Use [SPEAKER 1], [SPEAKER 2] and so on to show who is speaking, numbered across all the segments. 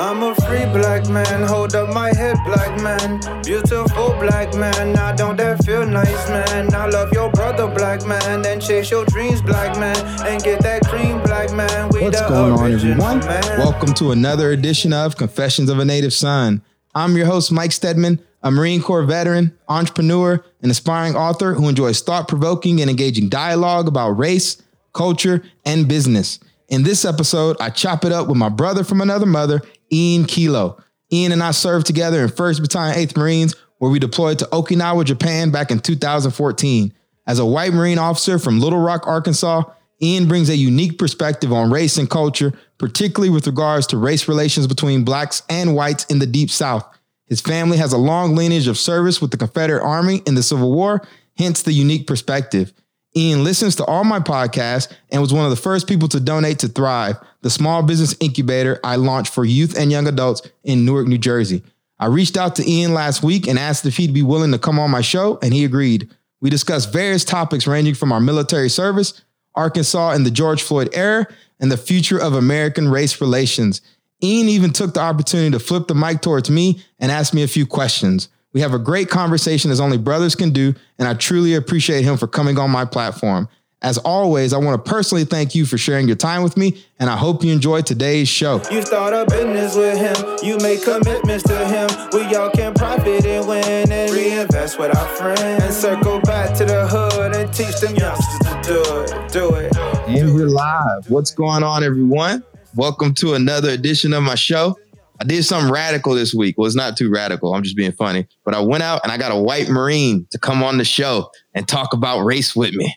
[SPEAKER 1] I'm a free black man, hold up my head, black man. Beautiful black man, I don't that feel nice, man. I love your brother, black man, and chase your dreams, black man, and get that cream, black man. We
[SPEAKER 2] What's going on, everyone? Man. Welcome to another edition of Confessions of a Native Son. I'm your host, Mike Steadman, a Marine Corps veteran, entrepreneur, and aspiring author who enjoys thought provoking and engaging dialogue about race, culture, and business. In this episode, I chop it up with my brother from another mother Ian Kilo. Ian and I served together in 1st Battalion 8th Marines, where we deployed to Okinawa, Japan back in 2014. As a white Marine officer from Little Rock, Arkansas, Ian brings a unique perspective on race and culture, particularly with regards to race relations between blacks and whites in the Deep South. His family has a long lineage of service with the Confederate Army in the Civil War, hence the unique perspective. Ian listens to all my podcasts and was one of the first people to donate to Thrive, the small business incubator I launched for youth and young adults in Newark, New Jersey. I reached out to Ian last week and asked if he'd be willing to come on my show, and he agreed. We discussed various topics ranging from our military service, Arkansas in the George Floyd era, and the future of American race relations. Ian even took the opportunity to flip the mic towards me and ask me a few questions. We have a great conversation as only brothers can do, and I truly appreciate him for coming on my platform. As always, I want to personally thank you for sharing your time with me, and I hope you enjoyed today's show.
[SPEAKER 1] You start a business with him, you make commitments to him. We all can profit and win and reinvest with our friends. And circle back to the hood and teach them youngsters to do it, do it.
[SPEAKER 2] And we're live. What's going on, everyone? Welcome to another edition of my show. I did something radical this week. Well, it's not too radical. I'm just being funny. But I went out and I got a white Marine to come on the show and talk about race with me.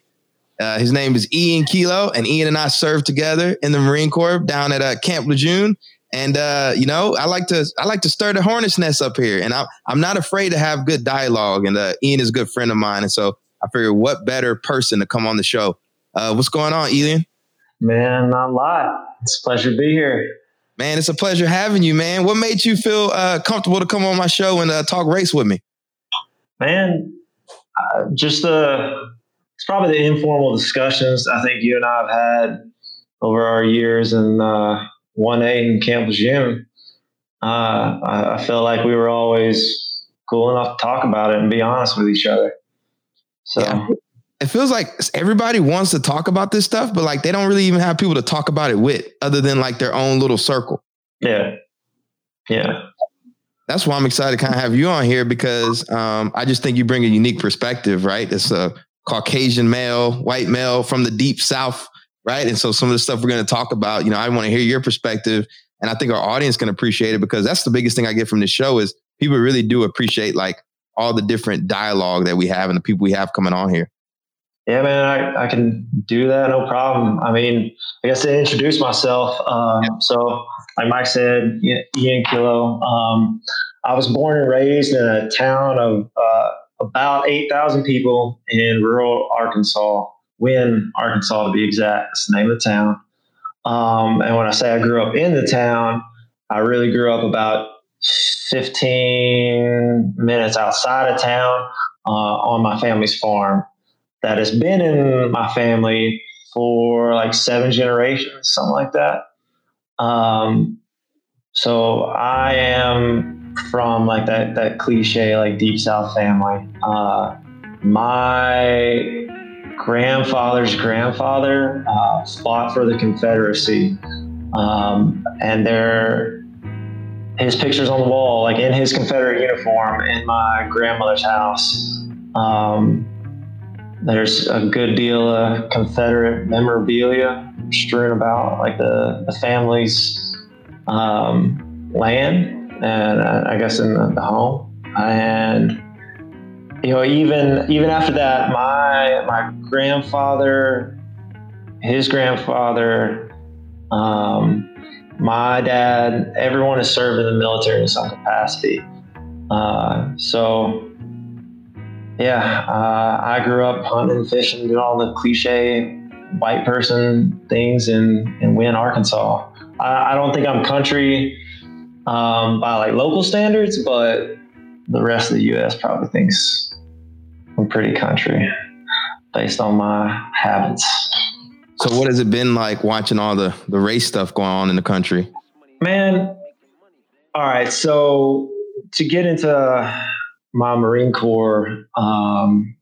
[SPEAKER 2] Uh, his name is Ian Kilo, and Ian and I served together in the Marine Corps down at uh, Camp Lejeune. And uh, you know, I like to I like to stir the hornet's nest up here, and I'm I'm not afraid to have good dialogue. And uh, Ian is a good friend of mine, and so I figured, what better person to come on the show? Uh, what's going on, Ian?
[SPEAKER 3] Man, not a lot. It's a pleasure to be here.
[SPEAKER 2] Man, it's a pleasure having you, man. What made you feel uh, comfortable to come on my show and uh, talk race with me?
[SPEAKER 3] Man, just the it's probably the informal discussions I think you and I have had over our years in uh, one A in Camp Lejeune. Uh, I, I feel like we were always cool enough to talk about it and be honest with each other. So yeah.
[SPEAKER 2] It feels like everybody wants to talk about this stuff, but like they don't really even have people to talk about it with, other than like their own little circle.
[SPEAKER 3] Yeah, yeah.
[SPEAKER 2] That's why I'm excited to kind of have you on here because um, I just think you bring a unique perspective, right? It's a Caucasian male, white male from the deep South, right? And so some of the stuff we're going to talk about, you know, I want to hear your perspective, and I think our audience can appreciate it because that's the biggest thing I get from this show is people really do appreciate like all the different dialogue that we have and the people we have coming on here.
[SPEAKER 3] Yeah, man, I, I can do that, no problem. I mean, I guess to introduce myself. Um. So, like Mike said, Ian Kilo. Um, I was born and raised in a town of uh, about 8,000 people in rural Arkansas, Wynne, Arkansas to be exact. That's the name of the town. Um, and when I say I grew up in the town, I really grew up about 15 minutes outside of town uh, on my family's farm that has been in my family for like seven generations, something like that. Um, so I am from like that that cliche like deep south family. Uh, my grandfather's grandfather uh, fought for the Confederacy, um, and there his pictures on the wall, like in his Confederate uniform, in my grandmother's house. Um, there's a good deal of Confederate memorabilia strewn about, like the the family's um, land and uh, I guess in the, the, home. And you know, even even after that, my my grandfather his grandfather, um, my dad, everyone has served in the military in some capacity. Uh, so, yeah, uh, I grew up hunting, fishing, doing all the cliche white person things in, in Wynne, Arkansas. I, I don't think I'm country um, by like local standards, but the rest of the U.S. probably thinks I'm pretty country based on my habits.
[SPEAKER 2] So, what has it been like watching all the the race stuff going on in the country?
[SPEAKER 3] Man, all right. So, to get into my Marine Corps um,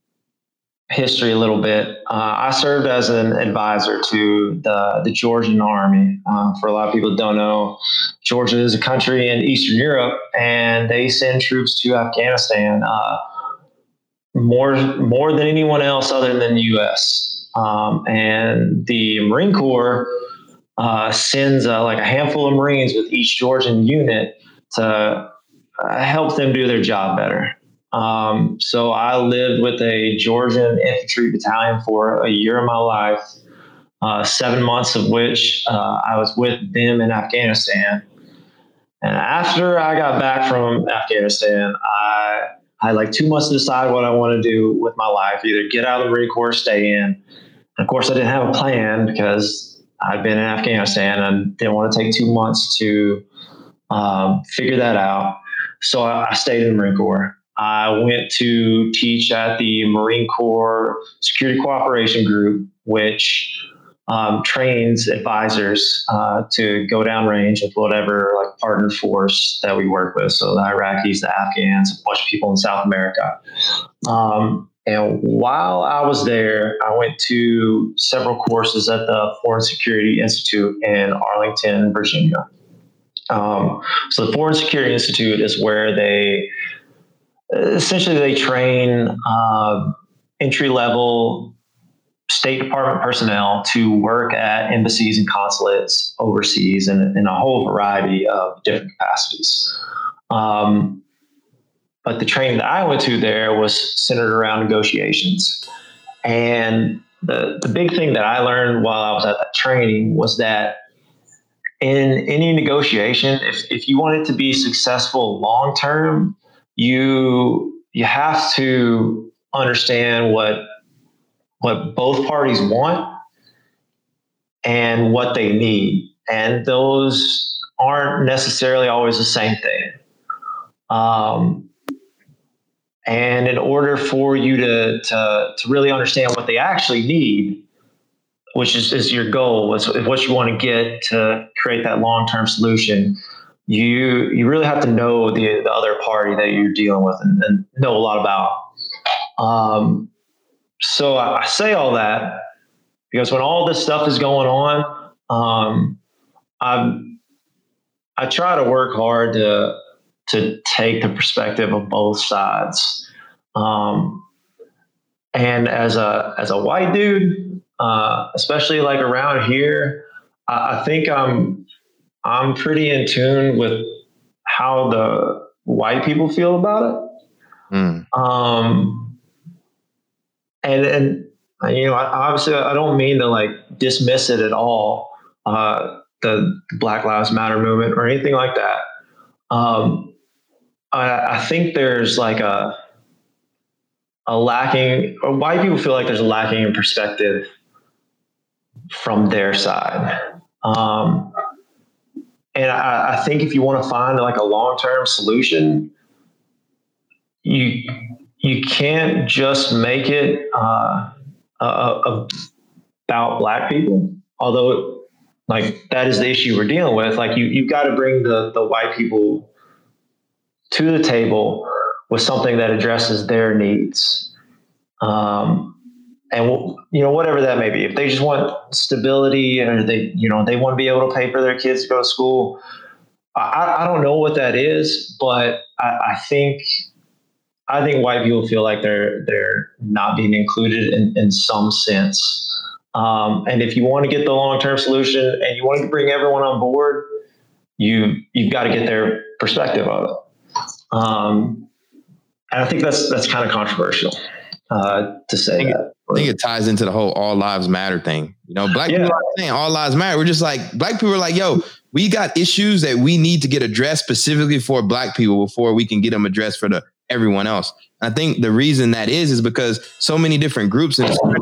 [SPEAKER 3] history a little bit, uh, I served as an advisor to the the Georgian Army. Uh, for a lot of people don't know, Georgia is a country in Eastern Europe, and they send troops to Afghanistan uh, more more than anyone else other than the U.S. Um, and the Marine Corps uh, sends uh, like a handful of Marines with each Georgian unit to uh, help them do their job better. Um, so I lived with a Georgian infantry battalion for a year of my life, uh, seven months of which uh, I was with them in Afghanistan. And after I got back from Afghanistan, I had like two months to decide what I want to do with my life either get out of the Marine Corps, stay in. And of course, I didn't have a plan because I'd been in Afghanistan and didn't want to take two months to um, figure that out. So I, I stayed in the Marine Corps. I went to teach at the Marine Corps Security Cooperation Group, which um, trains advisors uh, to go downrange with whatever like partner force that we work with. So the Iraqis, the Afghans, a bunch of people in South America. Um, and while I was there, I went to several courses at the Foreign Security Institute in Arlington, Virginia. Um, so the Foreign Security Institute is where they essentially they train uh, entry level State Department personnel to work at embassies and consulates overseas in, in a whole variety of different capacities. Um, but the training that I went to there was centered around negotiations. And the, the big thing that I learned while I was at that training was that in any negotiation, if, if you want it to be successful long term, you you have to understand what what both parties want and what they need. And those aren't necessarily always the same thing. Um, and in order for you to, to, to really understand what they actually need which is, is your goal is what you want to get to create that long-term solution you you really have to know the, the other party that you're dealing with and, and know a lot about. Um, so I, say all that because when all this stuff is going on, um, I I try to work hard to to take the perspective of both sides. Um, and as a as a white dude, uh, especially like around here, I, I think I'm I'm pretty in tune with how the white people feel about it. Mm. Um, and and you know, obviously, I don't mean to like dismiss it at all, uh, the Black Lives Matter movement or anything like that. Um, I, I think there's like a a lacking, or white people feel like there's a lacking in perspective from their side. Um, and I, I think if you want to find like a long term solution, you you can't just make it uh, uh, about black people. Although, like that is the issue we're dealing with. Like you you've got to bring the the white people to the table with something that addresses their needs. Um, and you know whatever that may be if they just want stability and they you know they want to be able to pay for their kids to go to school i, I don't know what that is but I, I, think i think white people feel like they're they're not being included in, in some sense. Um, and if you want to get the long-term solution and you want to bring everyone on board you you've got to get their perspective of it. Um, and i think that's that's kind of controversial uh, to say
[SPEAKER 2] I think,
[SPEAKER 3] that.
[SPEAKER 2] I think it ties into the whole all lives matter thing. You know, black yeah. people are saying all lives matter. We're just like black people are like, yo, we got issues that we need to get addressed specifically for black people before we can get them addressed for the everyone else. I think the reason that is is because so many different groups in this country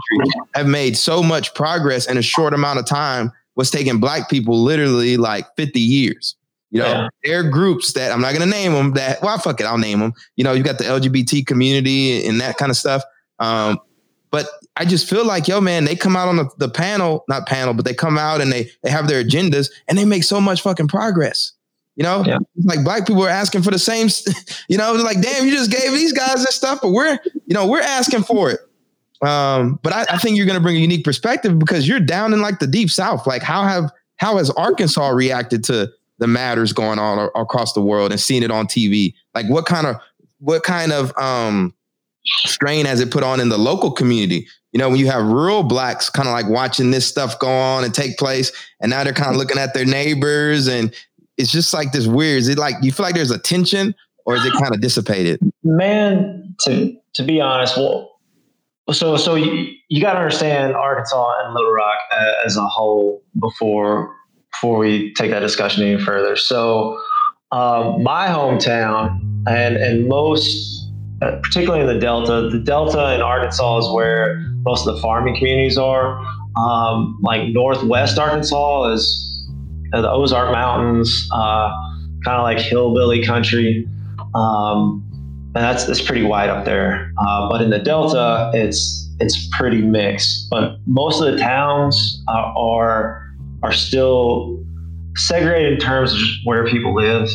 [SPEAKER 2] have made so much progress in a short amount of time. What's taking black people literally like 50 years. You know, yeah. there are groups that I'm not going to name them that, well, fuck it, I'll name them. You know, you got the LGBT community and that kind of stuff. Um, but I just feel like, yo, man, they come out on the, the panel, not panel, but they come out and they they have their agendas and they make so much fucking progress. You know, yeah. like black people are asking for the same, you know, like, damn, you just gave these guys this stuff, but we're, you know, we're asking for it. Um, but I, I think you're going to bring a unique perspective because you're down in like the deep South. Like, how have, how has Arkansas reacted to the matters going on across the world and seeing it on TV? Like, what kind of, what kind of, um, strain has it put on in the local community? You know, when you have rural blacks kind of like watching this stuff go on and take place, and now they're kind of looking at their neighbors, and it's just like this weird. Is it like you feel like there's a tension, or is it kind of dissipated?
[SPEAKER 3] Man, to to be honest, well, so so you, you got to understand Arkansas and Little Rock as a whole before before we take that discussion any further. So, um, my hometown and and most uh, particularly in the Delta. The Delta in Arkansas is where most of the farming communities are. Um, like Northwest Arkansas is uh, the Ozark Mountains, uh, kind of like hillbilly country. Um, and that's that's pretty wide up there. Uh, but in the Delta, it's it's pretty mixed. But most of the towns are are, are still segregated in terms of where people live.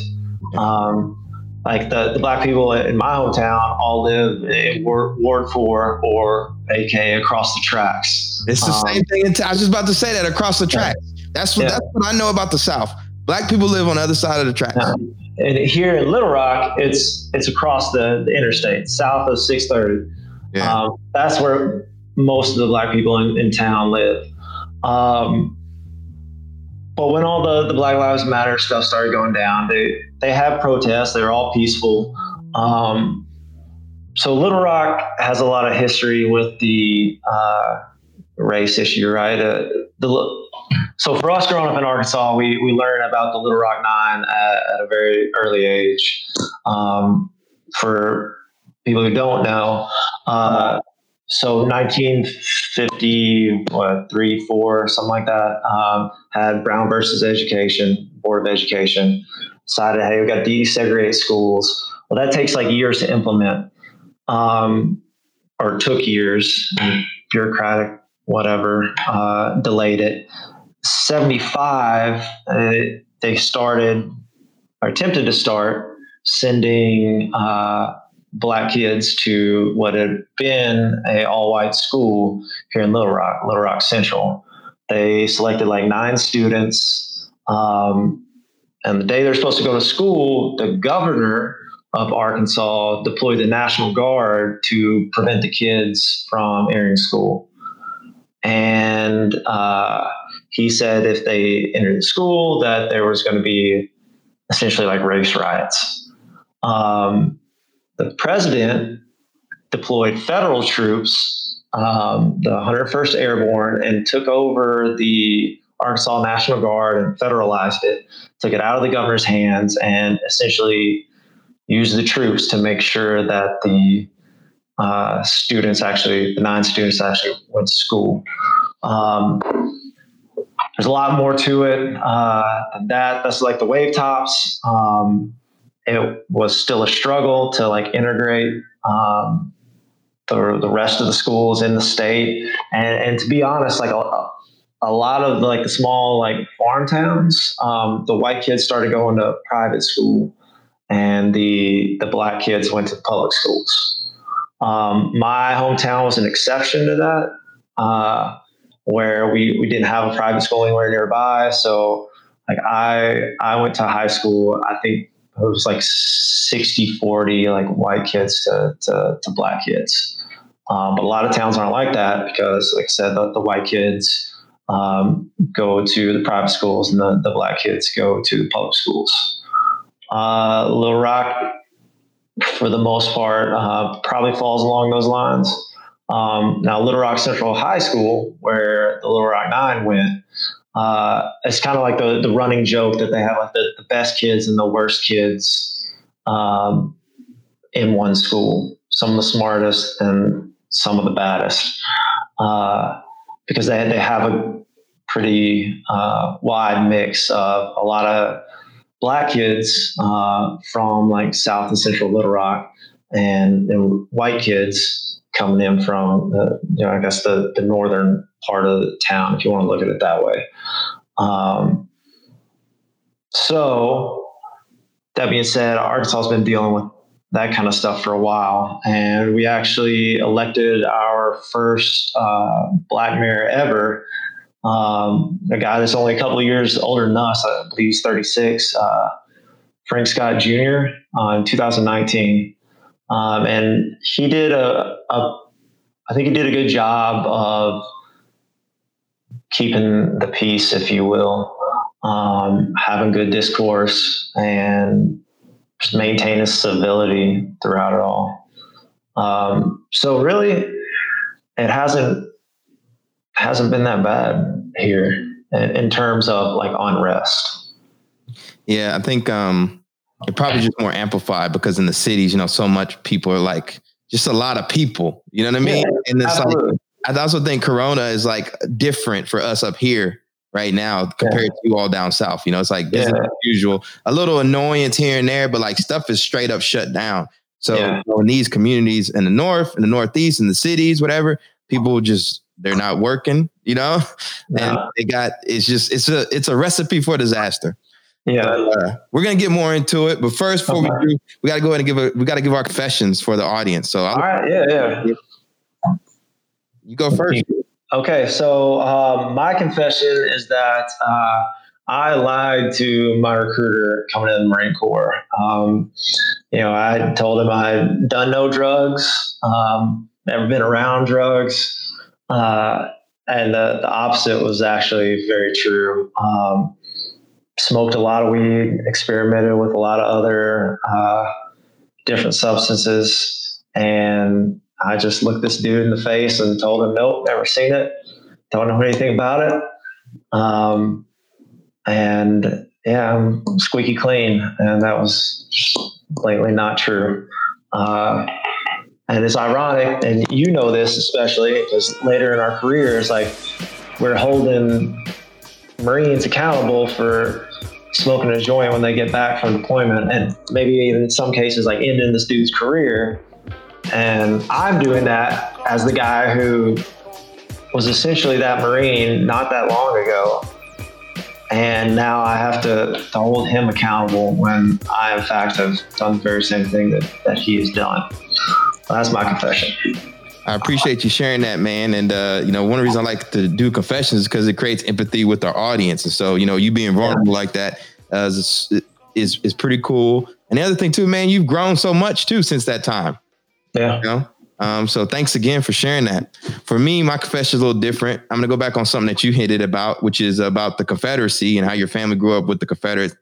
[SPEAKER 3] Um, like the, the black people in my hometown all live in Ward, Ward 4 or AK across the tracks.
[SPEAKER 2] It's the um, same thing. In t- I was just about to say that across the tracks. That's what, yeah. that's what I know about the South. Black people live on the other side of the tracks. Yeah.
[SPEAKER 3] And here in Little Rock, it's it's across the, the interstate, south of 630. Yeah. Um, that's where most of the black people in, in town live. Um, but when all the, the Black Lives Matter stuff started going down, they they have protests. They're all peaceful. Um, so Little Rock has a lot of history with the uh, race issue, right? Uh, the, so for us growing up in Arkansas, we we learned about the Little Rock Nine at, at a very early age. Um, for people who don't know, uh, so 1950, what three, four, something like that. Um, had Brown versus Education Board of Education decided, hey, we got to desegregate schools. Well, that takes like years to implement, um, or took years. Bureaucratic, whatever, uh, delayed it. 75, uh, they started or attempted to start sending uh, black kids to what had been a all-white school here in Little Rock, Little Rock Central. They selected like nine students, um, and the day they're supposed to go to school, the governor of Arkansas deployed the National Guard to prevent the kids from entering school. And uh, he said if they entered the school, that there was going to be essentially like race riots. Um, the president deployed federal troops, um, the 101st Airborne, and took over the Arkansas National Guard and federalized it, took it out of the governor's hands, and essentially used the troops to make sure that the uh, students actually, the nine students actually went to school. Um, there's a lot more to it uh, that. That's like the wave tops. Um, it was still a struggle to like integrate um, the, the rest of the schools in the state. And, and to be honest, like a, a lot of like the small like farm towns, um, the white kids started going to private school and the, the black kids went to public schools. Um, my hometown was an exception to that, uh, where we, we didn't have a private school anywhere nearby. So like I, I went to high school, I think it was like 60 40 like white kids to, to, to black kids um, but a lot of towns aren't like that because like i said the, the white kids um, go to the private schools and the, the black kids go to the public schools. Uh, little rock for the most part uh, probably falls along those lines. Um, now, Little Rock Central High School, where the Little Rock Nine went, uh, it's kind of like the, the running joke that they have like the, the best kids and the worst kids um, in one school. Some of the smartest and some of the baddest, uh, because they they have a pretty uh, wide mix of a lot of black kids uh, from like South and Central Little Rock, and, and white kids coming in from, you know, I guess the, the northern part of the town, if you want to look at it that way. Um, so, that being said, Arkansas has been dealing with that kind of stuff for a while. And we actually elected our first uh, black mayor ever. Um, a guy that's only a couple of years older than us, I believe he's 36, uh, Frank Scott Jr. Uh, in 2019. Um, and he did a, a, I think he did a good job of keeping the peace, if you will, um, having good discourse and just maintaining civility throughout it all. Um, so really, it hasn't hasn't been that bad here in, in terms of like unrest.
[SPEAKER 2] Yeah, I think um, it probably just more amplified because in the cities, you know, so much people are like just a lot of people. You know what I mean? Yeah, and it's absolutely. like I also think Corona is like different for us up here right now compared yeah. to you all down south. You know, it's like business yeah. as usual, a little annoyance here and there, but like stuff is straight up shut down. So yeah. in these communities in the north, in the northeast, in the cities, whatever, people just they're not working, you know, and they got it's just it's a it's a recipe for disaster.
[SPEAKER 3] Yeah, uh,
[SPEAKER 2] we're gonna get more into it, but first, before okay. we do, we gotta go ahead and give a we gotta give our confessions for the audience. So,
[SPEAKER 3] I'll, all right, yeah, yeah.
[SPEAKER 2] You go first.
[SPEAKER 3] Okay, so um, my confession is that uh, I lied to my recruiter coming in the Marine Corps. Um, you know, I told him I'd done no drugs, um, never been around drugs, uh, and the, the opposite was actually very true. Um, smoked a lot of weed, experimented with a lot of other uh, different substances, and I just looked this dude in the face and told him, "Nope, never seen it, don't know anything about it." Um, and yeah, I'm squeaky clean, and that was blatantly not true. Uh, and it's ironic, and you know this especially because later in our careers, like we're holding Marines accountable for smoking a joint when they get back from deployment, and maybe in some cases like ending this dude's career. And I'm doing that as the guy who was essentially that Marine not that long ago. And now I have to, to hold him accountable when I, in fact, have done the very same thing that, that he has done. That's my confession.
[SPEAKER 2] I appreciate you sharing that, man. And uh, you know, one of the reasons I like to do confessions is because it creates empathy with our audience. And so, you know, you being vulnerable yeah. like that uh, is, is is pretty cool. And the other thing too, man, you've grown so much too since that time.
[SPEAKER 3] Yeah.
[SPEAKER 2] You know? Um, so thanks again for sharing that. For me, my confession is a little different. I'm gonna go back on something that you hinted about, which is about the Confederacy and how your family grew up with the Confederate,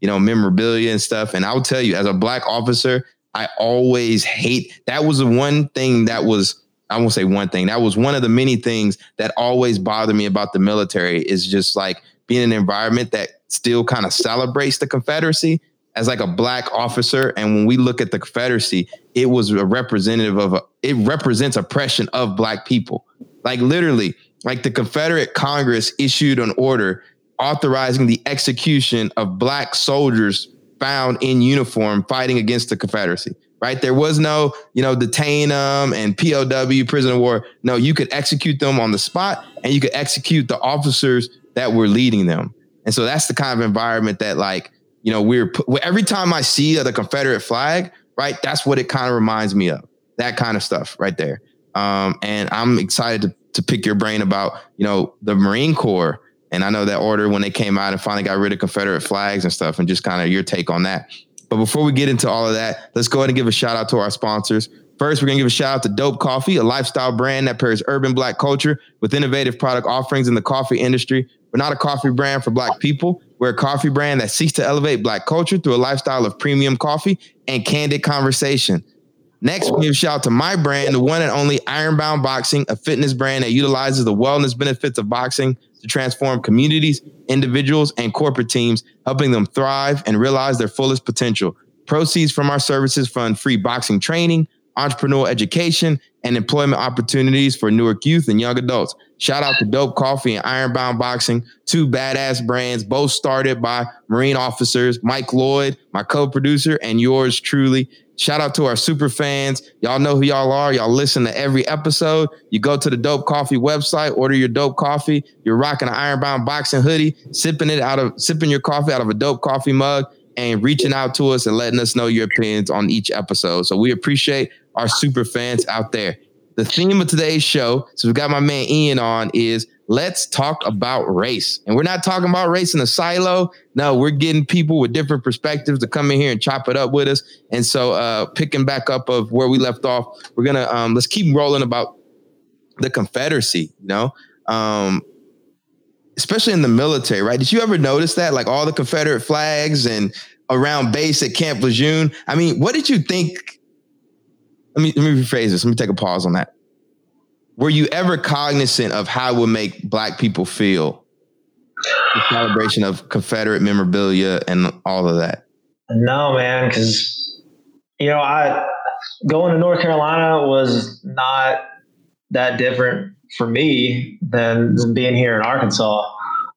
[SPEAKER 2] you know, memorabilia and stuff. And I will tell you, as a black officer, I always hate that was the one thing that was I won't say one thing. That was one of the many things that always bothered me about the military is just like being in an environment that still kind of celebrates the Confederacy as like a black officer. And when we look at the Confederacy, it was a representative of a, it represents oppression of black people. Like literally, like the Confederate Congress issued an order authorizing the execution of black soldiers found in uniform fighting against the Confederacy right? There was no, you know, detain them and POW, prisoner of war. No, you could execute them on the spot and you could execute the officers that were leading them. And so that's the kind of environment that, like, you know, we're every time I see the Confederate flag, right? That's what it kind of reminds me of. That kind of stuff right there. Um, and I'm excited to, to pick your brain about, you know, the Marine Corps. And I know that order when they came out and finally got rid of Confederate flags and stuff, and just kind of your take on that. But before we get into all of that, let's go ahead and give a shout out to our sponsors. First, we're going to give a shout out to Dope Coffee, a lifestyle brand that pairs urban black culture with innovative product offerings in the coffee industry. We're not a coffee brand for black people. We're a coffee brand that seeks to elevate black culture through a lifestyle of premium coffee and candid conversation. Next, we give a shout out to my brand, the one and only Ironbound Boxing, a fitness brand that utilizes the wellness benefits of boxing to transform communities, individuals, and corporate teams, helping them thrive and realize their fullest potential. Proceeds from our services fund free boxing training, entrepreneurial education, and employment opportunities for Newark youth and young adults. Shout out to Dope Coffee and Ironbound Boxing, two badass brands, both started by Marine officers, Mike Lloyd, my co-producer, and yours truly. Shout out to our super fans. Y'all know who y'all are. Y'all listen to every episode. You go to the Dope Coffee website, order your dope coffee. You're rocking an Ironbound Boxing hoodie, sipping it out of sipping your coffee out of a dope coffee mug and reaching out to us and letting us know your opinions on each episode. So we appreciate our super fans out there. The theme of today's show, so we've got my man Ian on, is let's talk about race. And we're not talking about race in a silo. No, we're getting people with different perspectives to come in here and chop it up with us. And so uh picking back up of where we left off, we're gonna um let's keep rolling about the Confederacy, you know. Um especially in the military, right? Did you ever notice that? Like all the Confederate flags and around base at Camp Lejeune. I mean, what did you think? Let me let me rephrase this. Let me take a pause on that were you ever cognizant of how it would make black people feel? The celebration of Confederate memorabilia and all of that.
[SPEAKER 3] No, man, because you know, I going to North Carolina was not that different for me than, being here in Arkansas.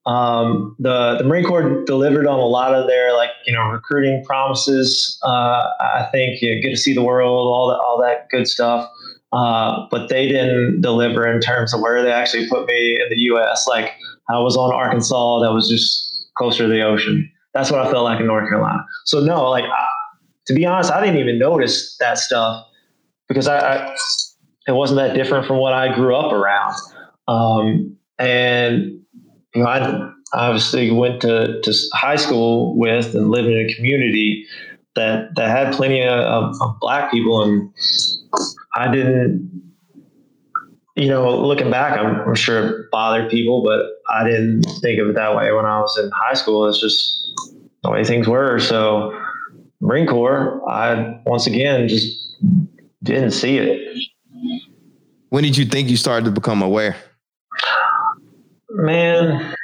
[SPEAKER 3] Um, the the Marine Corps delivered on a lot of their like you know recruiting promises. Uh, I think you get to see the world, all that all that good stuff. Uh, but they didn't deliver in terms of where they actually put me in the U.S. Like I was on Arkansas, that was just closer to the ocean. That's what I felt like in North Carolina. So no, like I, to be honest, I didn't even notice that stuff because I, I, it wasn't that different from what I grew up around. Um, and you know, I obviously went to, to high school with and lived in a community that that had plenty of, of, of black people and I didn't, you know, looking back, I'm, I'm, sure it bothered people, but I didn't think of it that way when I was in high school. It's just the way things were. So, Marine Corps, I once again just didn't see it.
[SPEAKER 2] When did you think you started to become aware?
[SPEAKER 3] Man,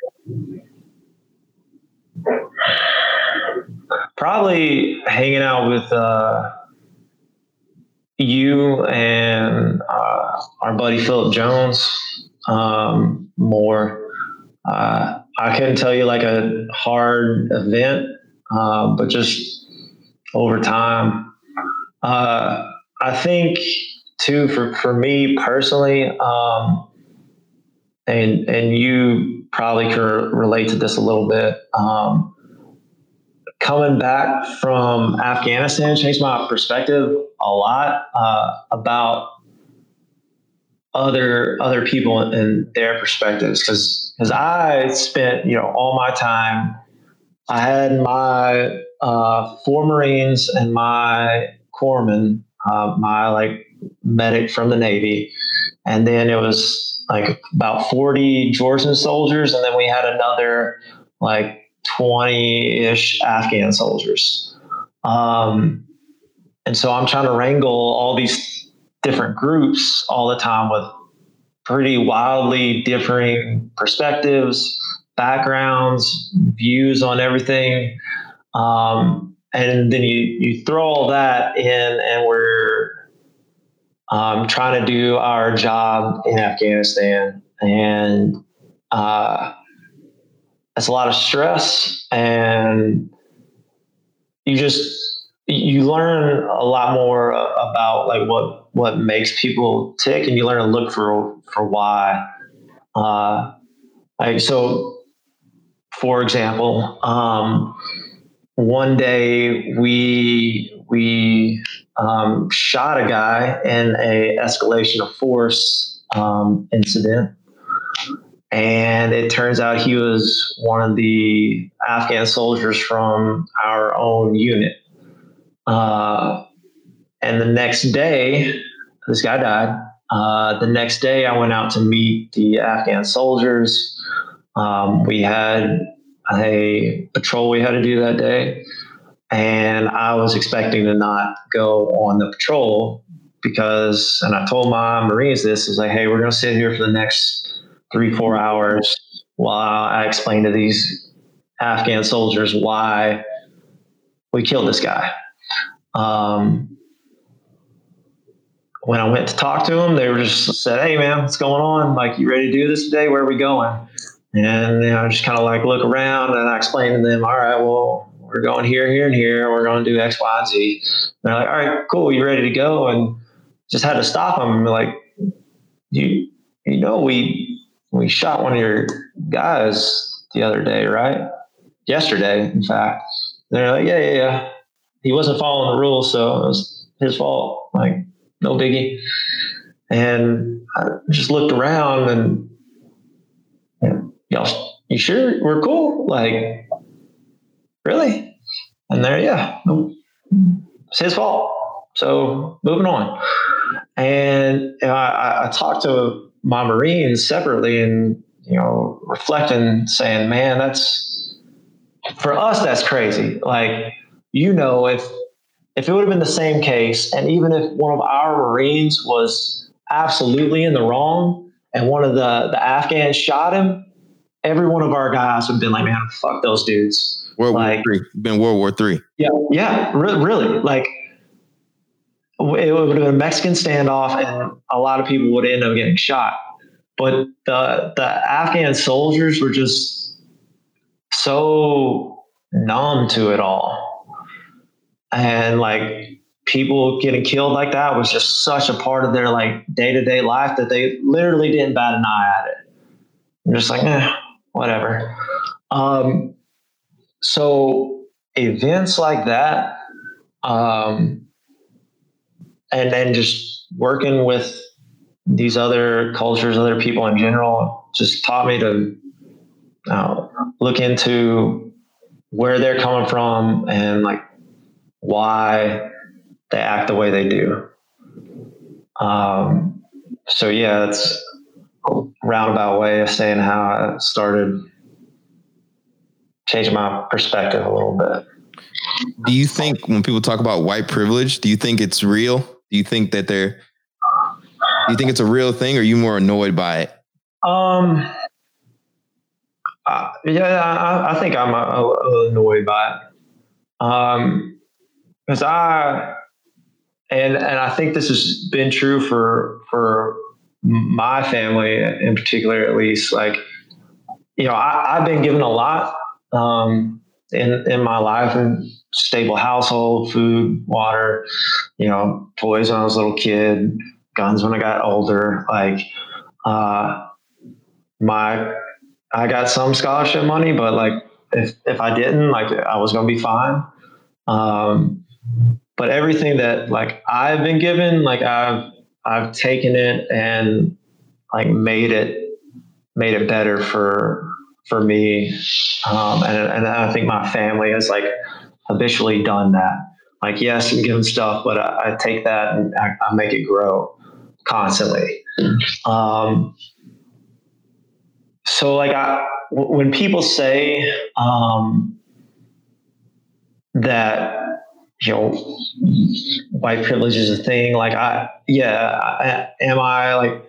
[SPEAKER 3] probably hanging out with uh, you and uh, our buddy Philip Jones um, more. Uh, I couldn't tell you like a hard event, uh, but just over time. Uh, I think too for for me personally, um, and and you probably can relate to this a little bit. Um, coming back from Afghanistan changed my perspective a lot uh, about other other people and their perspectives. Because because I spent you know all my time I had my uh, four Marines and my corpsman, uh, my like medic from the Navy, and then it was like about forty Georgian soldiers, and then we had another like 20 ish Afghan soldiers. Um, and so I'm trying to wrangle all these different groups all the time with pretty wildly differing perspectives, backgrounds, views on everything. Um, and then you, you throw all that in, and we're um, trying to do our job in Afghanistan. And uh, it's a lot of stress and you just you learn a lot more about like what what makes people tick and you learn to look for for why. Uh like so for example um one day we we um, shot a guy in a escalation of force um, incident and it turns out he was one of the Afghan soldiers from our own unit. Uh, and the next day, this guy died. Uh, the next day, I went out to meet the Afghan soldiers. Um, we had a patrol we had to do that day. and I was expecting to not go on the patrol because, and I told my Marines this is like, hey, we're going to sit here for the next three, four hours while I explain to these Afghan soldiers why we killed this guy. Um, when I went to talk to them, they were just said, "Hey, man, what's going on? Like, you ready to do this today? Where are we going?" And you know, I just kind of like look around and I explain to them, "All right, well, we're going here, here, and here. We're going to do X, Y, and Z." And they're like, "All right, cool. You ready to go?" And just had to stop them. Like, you, you know, we we shot one of your guys the other day, right? Yesterday, in fact. And they're like, "Yeah, yeah, yeah." He wasn't following the rules, so it was his fault. Like no biggie. And I just looked around and y'all, you sure we're cool? Like, really? And there, yeah, it's his fault. So moving on. And know, I, I talked to my Marines separately and, you know, reflecting, saying, man, that's for us, that's crazy. Like, you know, if if it would have been the same case, and even if one of our Marines was absolutely in the wrong and one of the, the Afghans shot him, every one of our guys would have been like, man, fuck those dudes.
[SPEAKER 2] World
[SPEAKER 3] like,
[SPEAKER 2] War Three. Been World War Three.
[SPEAKER 3] Yeah, yeah, re- really. Like it would have been a Mexican standoff, and a lot of people would end up getting shot. But the the Afghan soldiers were just so numb to it all. And like people getting killed like that was just such a part of their like day-to-day life that they literally didn't bat an eye at it. I'm just like eh, whatever. Um, so events like that um, and then just working with these other cultures other people in general just taught me to uh, look into where they're coming from and like why they act the way they do. Um, so yeah, it's a roundabout way of saying how I started changing my perspective a little bit.
[SPEAKER 2] Do you think when people talk about white privilege, do you think it's real? Do you think that they're do you think it's a real thing or are you more annoyed by it?
[SPEAKER 3] Um uh, yeah, I, I, think I'm uh, annoyed by it. Um, because I and and I think this has been true for for my family in particular, at least. Like, you know, I, have been given a lot um, in in my life and stable household, food, water, you know, toys when I was a little kid, guns when I got older. Like, uh, my I got some scholarship money, but like if if I didn't, like I was gonna be fine. Um, but everything that like I've been given, like I've I've taken it and like made it made it better for for me, um, and and I think my family has like habitually done that. Like yes, I'm given stuff, but I, I take that and I, I, make it grow constantly. Um, so like I, w- when people say um, that you know, white privilege is a thing. Like I, yeah, I, am I like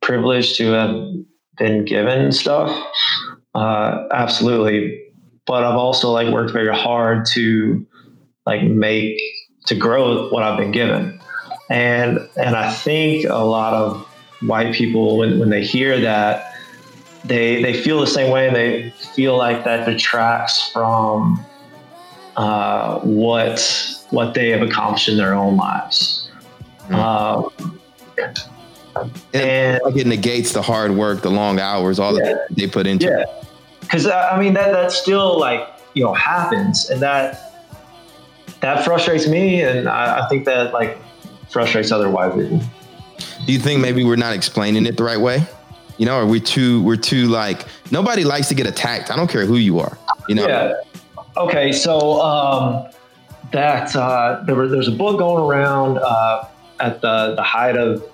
[SPEAKER 3] privileged to have been given stuff? Uh, absolutely. But I've also like worked very hard to like make to grow what I've been given. And and I think a lot of white people when, when they hear that they they feel the same way and they feel like that detracts from uh, what what they have accomplished in their own lives. Mm-hmm.
[SPEAKER 2] and like it negates the hard work, the long hours, all yeah, that they put into
[SPEAKER 3] yeah. Because uh, I mean that that still like you know happens, and that that frustrates me, and I, I think that like frustrates other white people.
[SPEAKER 2] Do you think maybe we're not explaining it the right way? You know, are we too we're too like nobody likes to get attacked. I don't care who you are. You know.
[SPEAKER 3] Yeah. Okay, so um, that uh, there was, there's a book going around uh, at the the height of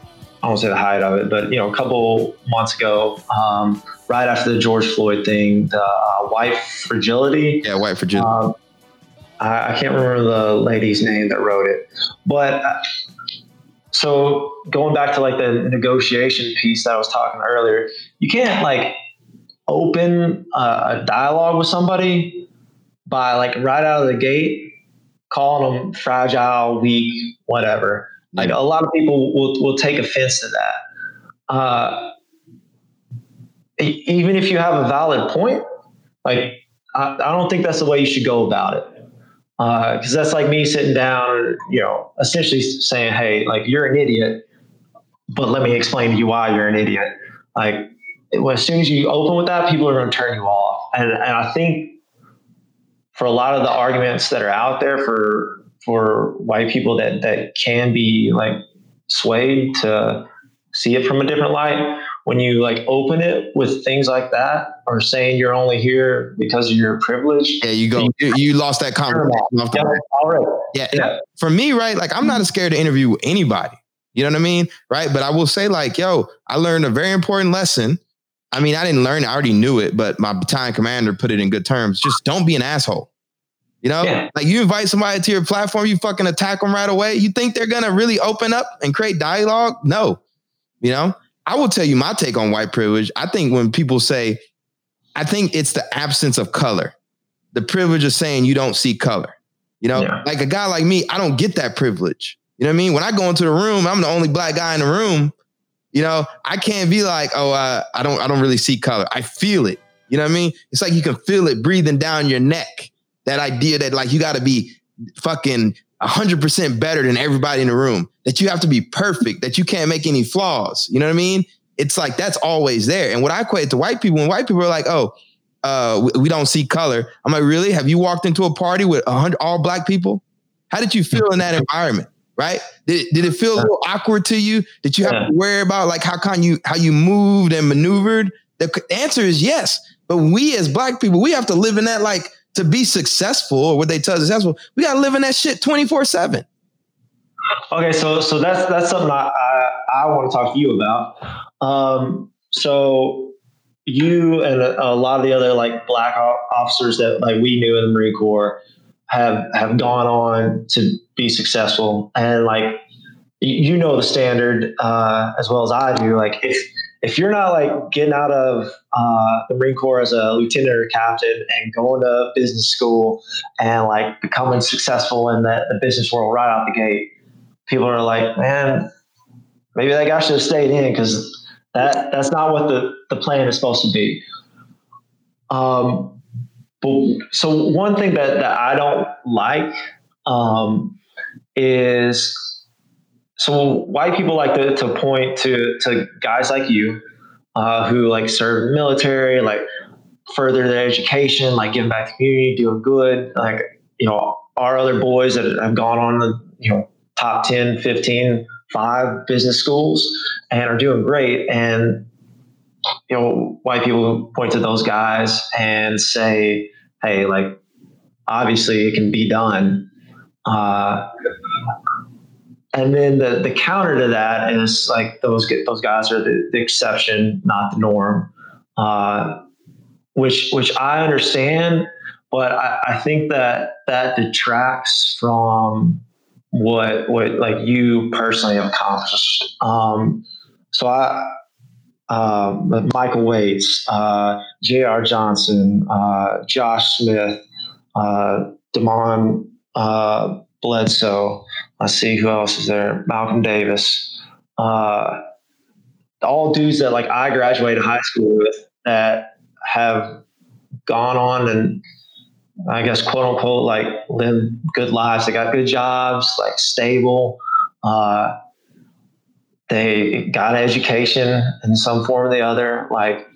[SPEAKER 3] I won't say the height of it, but you know, a couple months ago, um, right after the George Floyd thing, the uh, white fragility.
[SPEAKER 2] Yeah, white fragility. Um,
[SPEAKER 3] I, I can't remember the lady's name that wrote it, but uh, so going back to like the negotiation piece that I was talking earlier, you can't like open a, a dialogue with somebody by like right out of the gate calling them fragile, weak, whatever. Like a lot of people will, will take offense to that. Uh, even if you have a valid point, like I, I don't think that's the way you should go about it. Because uh, that's like me sitting down, you know, essentially saying, "Hey, like you're an idiot, but let me explain to you why you're an idiot." Like as soon as you open with that, people are going to turn you off. And, and I think for a lot of the arguments that are out there for for white people that that can be like swayed to see it from a different light when you like open it with things like that or saying you're only here because of your privilege
[SPEAKER 2] yeah you go you, you lost that conversation
[SPEAKER 3] yeah, all right
[SPEAKER 2] yeah, yeah for me right like i'm not scared to interview anybody you know what i mean right but i will say like yo i learned a very important lesson I mean, I didn't learn it. I already knew it, but my battalion commander put it in good terms. Just don't be an asshole. You know, yeah. like you invite somebody to your platform, you fucking attack them right away. You think they're gonna really open up and create dialogue? No. You know, I will tell you my take on white privilege. I think when people say, I think it's the absence of color, the privilege of saying you don't see color. You know, yeah. like a guy like me, I don't get that privilege. You know what I mean? When I go into the room, I'm the only black guy in the room. You know, I can't be like, oh, uh, I don't, I don't really see color. I feel it. You know what I mean? It's like you can feel it breathing down your neck. That idea that like you got to be fucking hundred percent better than everybody in the room. That you have to be perfect. That you can't make any flaws. You know what I mean? It's like that's always there. And what I equate to white people, when white people are like, oh, uh, we, we don't see color. I'm like, really? Have you walked into a party with hundred all black people? How did you feel in that environment? right? Did, did it feel a little awkward to you? Did you have yeah. to worry about like how can you how you moved and maneuvered? The answer is yes. But we as black people, we have to live in that like to be successful or what they tell us successful. We got to live in that shit twenty four seven.
[SPEAKER 3] Okay, so so that's that's something I I, I want to talk to you about. Um, so you and a, a, lot of the other like black officers that like we knew in the Marine Corps have have gone on to be successful and like you know the standard uh, as well as I do. Like if if you're not like getting out of uh, the Marine Corps as a lieutenant or captain and going to business school and like becoming successful in the, the business world right out the gate, people are like, man, maybe that guy should have stayed in because that that's not what the, the plan is supposed to be. Um, but so one thing that, that I don't like um, is so white people like to, to point to, to guys like you uh, who like serve military, like further their education, like giving back to community, doing good. Like, you know, our other boys that have gone on the, you know, top 10, 15, five business schools and are doing great. And, you know, white people point to those guys and say, hey, like obviously it can be done. Uh, and then the the counter to that is like those those guys are the, the exception, not the norm. Uh, which which I understand, but I, I think that that detracts from what what like you personally have accomplished. Um, so I uh, Michael Waits, uh, J.R. Johnson, uh, Josh Smith, uh, Demond uh, Bledsoe. Let's see who else is there. Malcolm Davis. Uh, all dudes that like I graduated high school with that have gone on and I guess quote unquote like live good lives. They got good jobs, like stable. Uh, they got education in some form or the other. Like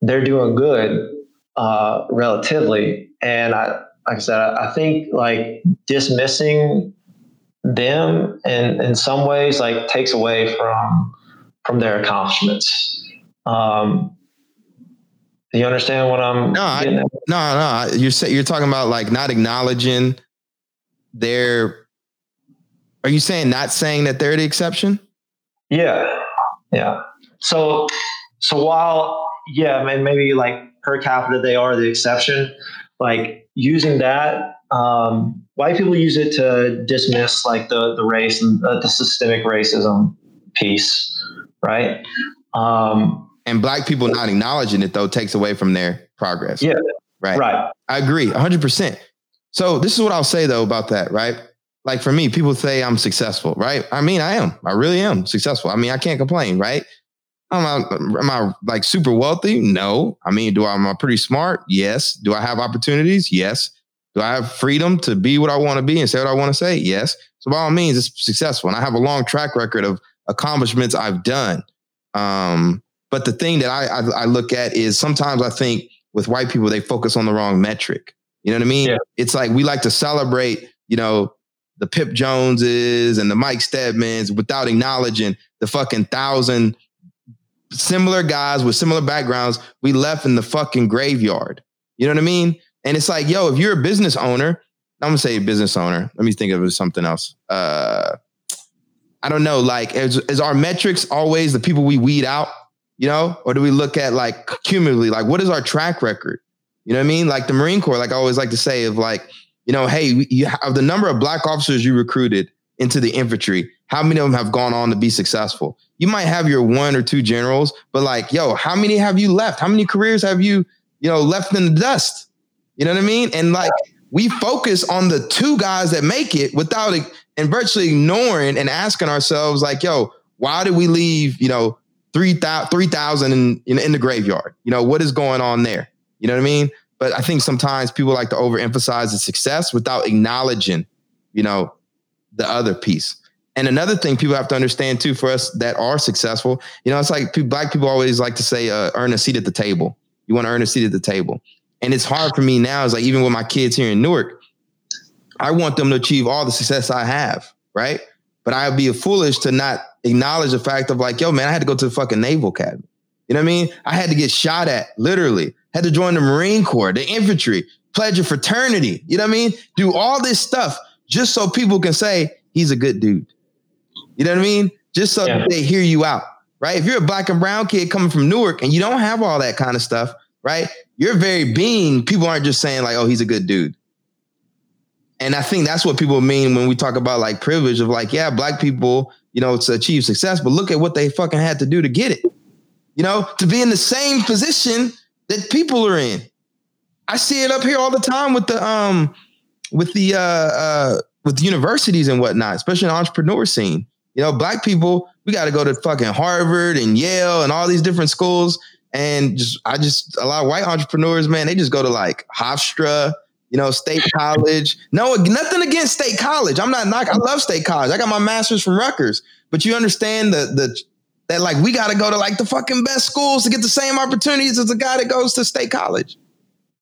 [SPEAKER 3] they're doing good uh, relatively. And I, like I said, I think like dismissing them in, in some ways like takes away from from their accomplishments. Um, do you understand what I'm?
[SPEAKER 2] No, I, no, no. You're you're talking about like not acknowledging their. Are you saying not saying that they're the exception?
[SPEAKER 3] Yeah, yeah. So, so while yeah, maybe like per capita they are the exception. Like using that um, white people use it to dismiss like the the race and uh, the systemic racism piece, right? Um,
[SPEAKER 2] and black people not acknowledging it though takes away from their progress.
[SPEAKER 3] Yeah.
[SPEAKER 2] Right.
[SPEAKER 3] Right.
[SPEAKER 2] I agree 100%. So this is what I'll say though about that, right? Like for me, people say I'm successful, right? I mean, I am. I really am successful. I mean, I can't complain, right? Am I, am I like super wealthy? No. I mean, do I, am I pretty smart? Yes. Do I have opportunities? Yes. Do I have freedom to be what I want to be and say what I want to say? Yes. So by all means, it's successful. And I have a long track record of accomplishments I've done. Um, but the thing that I, I, I look at is sometimes I think with white people they focus on the wrong metric. You know what I mean? Yeah. It's like we like to celebrate, you know, the Pip Joneses and the Mike Steadmans without acknowledging the fucking thousand similar guys with similar backgrounds we left in the fucking graveyard. You know what I mean? And it's like, yo, if you're a business owner, I'm gonna say business owner. Let me think of something else. Uh, I don't know. Like, is, is our metrics always the people we weed out? You know, or do we look at like cumulatively? Like, what is our track record? You know what I mean? Like the Marine Corps, like I always like to say, of like, you know, hey, you have the number of black officers you recruited into the infantry. How many of them have gone on to be successful? You might have your one or two generals, but like, yo, how many have you left? How many careers have you, you know, left in the dust? You know what I mean? And like, we focus on the two guys that make it without and virtually ignoring and asking ourselves, like, yo, why did we leave, you know, 3,000 3, in, in, in the graveyard? You know, what is going on there? You know what I mean? But I think sometimes people like to overemphasize the success without acknowledging, you know, the other piece. And another thing people have to understand too, for us that are successful, you know, it's like black people always like to say, uh, earn a seat at the table. You want to earn a seat at the table. And it's hard for me now. Is like even with my kids here in Newark, I want them to achieve all the success I have, right? But I'd be foolish to not acknowledge the fact of like, yo, man, I had to go to the fucking Naval Academy. You know what I mean? I had to get shot at, literally. Had to join the Marine Corps, the infantry, pledge a fraternity. You know what I mean? Do all this stuff just so people can say he's a good dude. You know what I mean? Just so yeah. they hear you out, right? If you're a black and brown kid coming from Newark and you don't have all that kind of stuff, right? Your very being, people aren't just saying like, oh, he's a good dude. And I think that's what people mean when we talk about like privilege of like, yeah, black people, you know, to achieve success, but look at what they fucking had to do to get it. You know, to be in the same position that people are in. I see it up here all the time with the um with the uh uh with universities and whatnot, especially in the entrepreneur scene. You know, black people, we got to go to fucking Harvard and Yale and all these different schools. And just I just a lot of white entrepreneurs, man, they just go to like Hofstra you know, state college. No, nothing against state college. I'm not knocking. I love state college. I got my master's from Rutgers. But you understand the the that like we got to go to like the fucking best schools to get the same opportunities as the guy that goes to state college.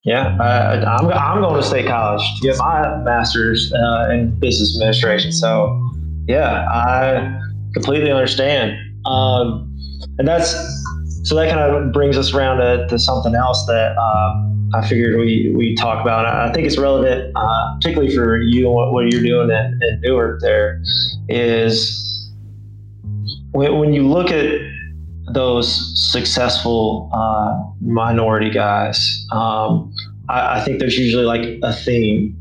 [SPEAKER 3] Yeah, uh, I'm I'm going to state college to get my master's uh, in business administration. So yeah, I completely understand. Um, and that's so that kind of brings us around to, to something else that. Uh, I figured we we talk about. I think it's relevant, uh, particularly for you and what, what you're doing at, at Newark. There is when, when you look at those successful uh, minority guys, um, I, I, think there's usually like a theme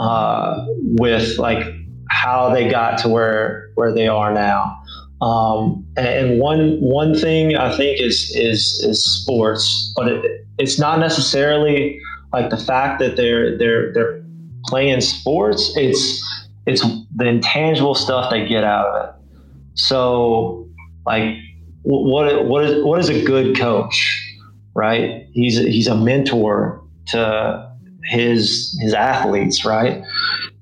[SPEAKER 3] uh, with like how they got to where where they are now. Um, and one one thing I think is is is sports, but it, it's not necessarily like the fact that they're they're they're playing sports. It's it's the intangible stuff they get out of it. So like what what is what is a good coach, right? He's he's a mentor to his his athletes, right?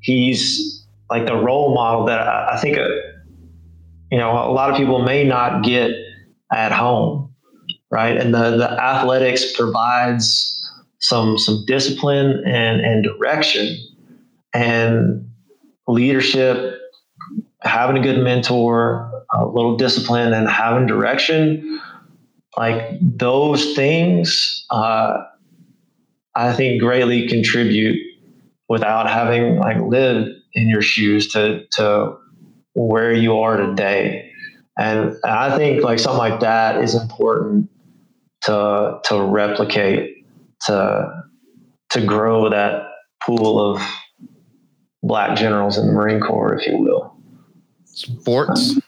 [SPEAKER 3] He's like the role model that I, I think. A, you know, a lot of people may not get at home, right? And the, the athletics provides some some discipline and, and direction and leadership, having a good mentor, a little discipline and having direction, like those things, uh, I think greatly contribute without having like lived in your shoes to to where you are today. And I think like something like that is important to to replicate to to grow that pool of black generals in the Marine Corps, if you will.
[SPEAKER 2] Sports?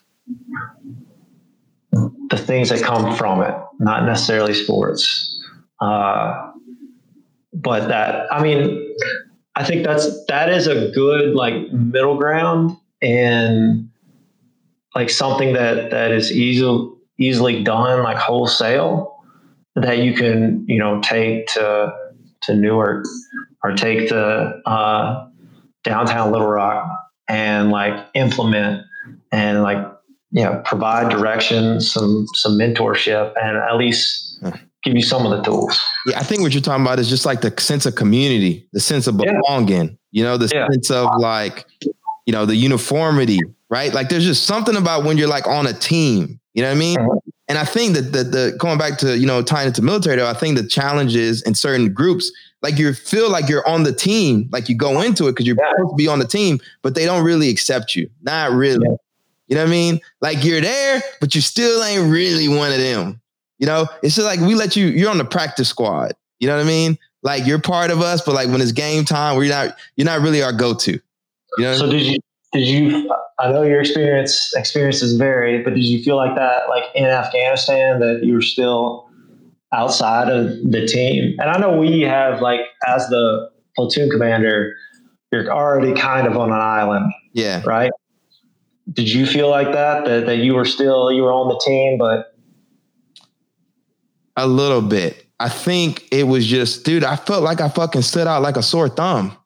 [SPEAKER 3] The things that come from it, not necessarily sports. Uh, but that, I mean, I think that's, that is a good like middle ground and like something that, that is easily easily done like wholesale that you can, you know, take to, to Newark or take to uh, downtown Little Rock and like implement and like you know provide direction, some some mentorship, and at least give you some of the tools.
[SPEAKER 2] Yeah, I think what you're talking about is just like the sense of community, the sense of belonging. Yeah. You know, the yeah. sense of like you know the uniformity, right? Like there's just something about when you're like on a team. You know what I mean? Uh-huh. And I think that the, the going back to you know tying it to military though, I think the challenges in certain groups like you feel like you're on the team, like you go into it because you're yeah. supposed to be on the team, but they don't really accept you. Not really. Yeah. You know what I mean? Like you're there, but you still ain't really one of them. You know, it's just like we let you, you're on the practice squad. You know what I mean? Like you're part of us, but like when it's game time, we're not, you're not really our go-to. You know?
[SPEAKER 3] So did you, did you, I know your experience, experiences vary, but did you feel like that, like in Afghanistan, that you were still outside of the team. And I know we have like as the platoon commander, you're already kind of on an island.
[SPEAKER 2] Yeah.
[SPEAKER 3] Right. Did you feel like that? That that you were still you were on the team, but
[SPEAKER 2] a little bit. I think it was just, dude, I felt like I fucking stood out like a sore thumb.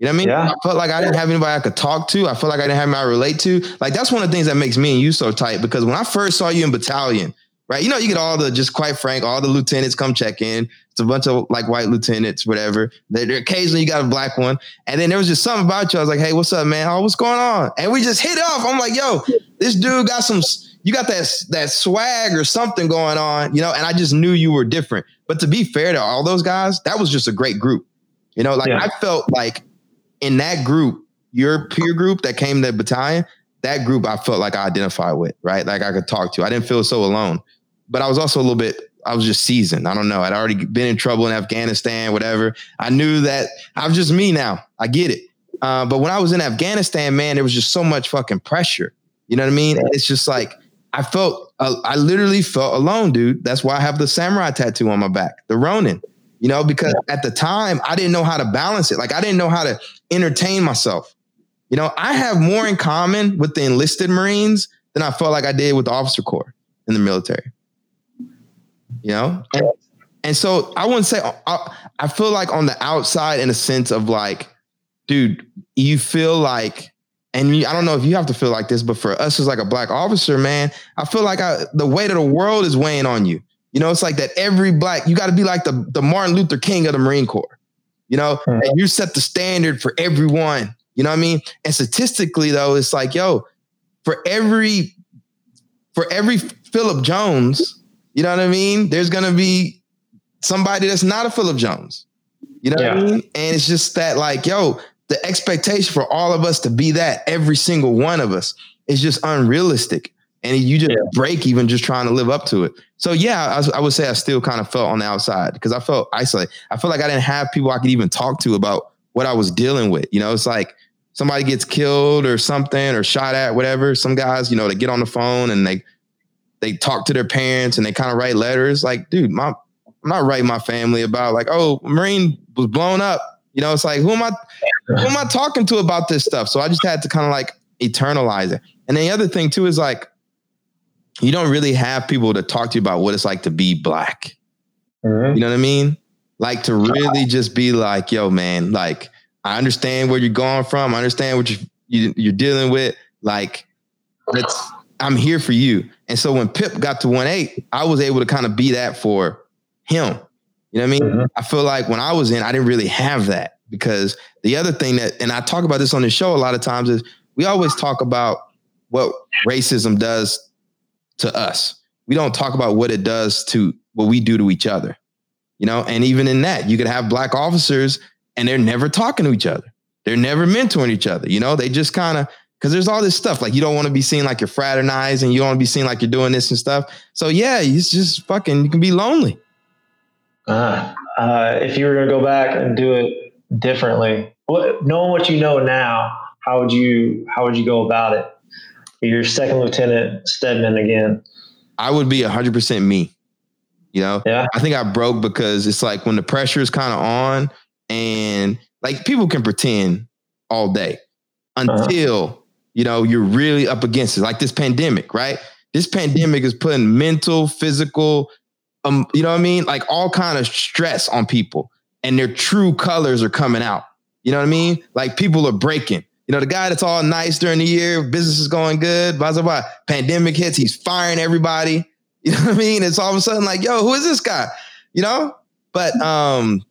[SPEAKER 2] You know what I mean? Yeah. I felt like I didn't have anybody I could talk to. I felt like I didn't have anybody I relate to. Like that's one of the things that makes me and you so tight because when I first saw you in battalion, right? You know, you get all the just quite frank, all the lieutenants come check in. It's a bunch of like white lieutenants, whatever. They, occasionally you got a black one, and then there was just something about you. I was like, "Hey, what's up, man? Oh, what's going on?" And we just hit off. I'm like, "Yo, this dude got some." You got that that swag or something going on, you know, and I just knew you were different. But to be fair to all those guys, that was just a great group. You know, like yeah. I felt like in that group, your peer group that came to the battalion, that group I felt like I identified with, right? Like I could talk to. I didn't feel so alone but I was also a little bit, I was just seasoned. I don't know. I'd already been in trouble in Afghanistan, whatever. I knew that I was just me now. I get it. Uh, but when I was in Afghanistan, man, there was just so much fucking pressure. You know what I mean? It's just like, I felt, uh, I literally felt alone, dude. That's why I have the samurai tattoo on my back, the Ronin, you know, because at the time I didn't know how to balance it. Like I didn't know how to entertain myself. You know, I have more in common with the enlisted Marines than I felt like I did with the officer corps in the military you know? And, and so I wouldn't say, I, I feel like on the outside, in a sense of like, dude, you feel like, and you, I don't know if you have to feel like this, but for us as like a black officer, man, I feel like I, the weight of the world is weighing on you. You know, it's like that every black, you got to be like the, the Martin Luther King of the Marine Corps, you know, mm-hmm. and you set the standard for everyone. You know what I mean? And statistically, though, it's like, yo, for every for every Philip Jones, you know what I mean? There's gonna be somebody that's not a Philip Jones. You know yeah. what I mean? And it's just that, like, yo, the expectation for all of us to be that, every single one of us, is just unrealistic. And you just yeah. break even just trying to live up to it. So yeah, I, I would say I still kind of felt on the outside because I felt isolated. I felt like I didn't have people I could even talk to about what I was dealing with. You know, it's like somebody gets killed or something or shot at, whatever. Some guys, you know, they get on the phone and they they talk to their parents and they kind of write letters. Like, dude, my I'm not writing my family about like, oh, Marine was blown up. You know, it's like who am I who am I talking to about this stuff? So I just had to kind of like eternalize it. And the other thing too is like you don't really have people to talk to you about what it's like to be black. Mm-hmm. You know what I mean? Like to really just be like, yo, man, like I understand where you're going from. I understand what you, you you're dealing with. Like, let's I'm here for you. And so when Pip got to one eight, I was able to kind of be that for him. You know what I mean? Mm-hmm. I feel like when I was in, I didn't really have that because the other thing that, and I talk about this on the show a lot of times, is we always talk about what racism does to us. We don't talk about what it does to what we do to each other. You know, and even in that, you could have black officers and they're never talking to each other. They're never mentoring each other. You know, they just kind of because there's all this stuff like you don't want to be seen like you're fraternizing, you don't want to be seen like you're doing this and stuff. So yeah, it's just fucking you can be lonely.
[SPEAKER 3] Uh, uh, if you were gonna go back and do it differently, what, knowing what you know now, how would you how would you go about it? You're second lieutenant Steadman again.
[SPEAKER 2] I would be hundred percent me. You know,
[SPEAKER 3] yeah.
[SPEAKER 2] I think I broke because it's like when the pressure is kind of on, and like people can pretend all day uh-huh. until uh-huh. you know you're really up against it. Like this pandemic, right? This pandemic is putting mental, physical, um, you know what I mean? Like all kind of stress on people, and their true colors are coming out. You know what I mean? Like people are breaking. You know, the guy that's all nice during the year, business is going good, blah, blah, blah. Pandemic hits, he's firing everybody. You know what I mean? It's all of a sudden like, yo, who is this guy? You know? But um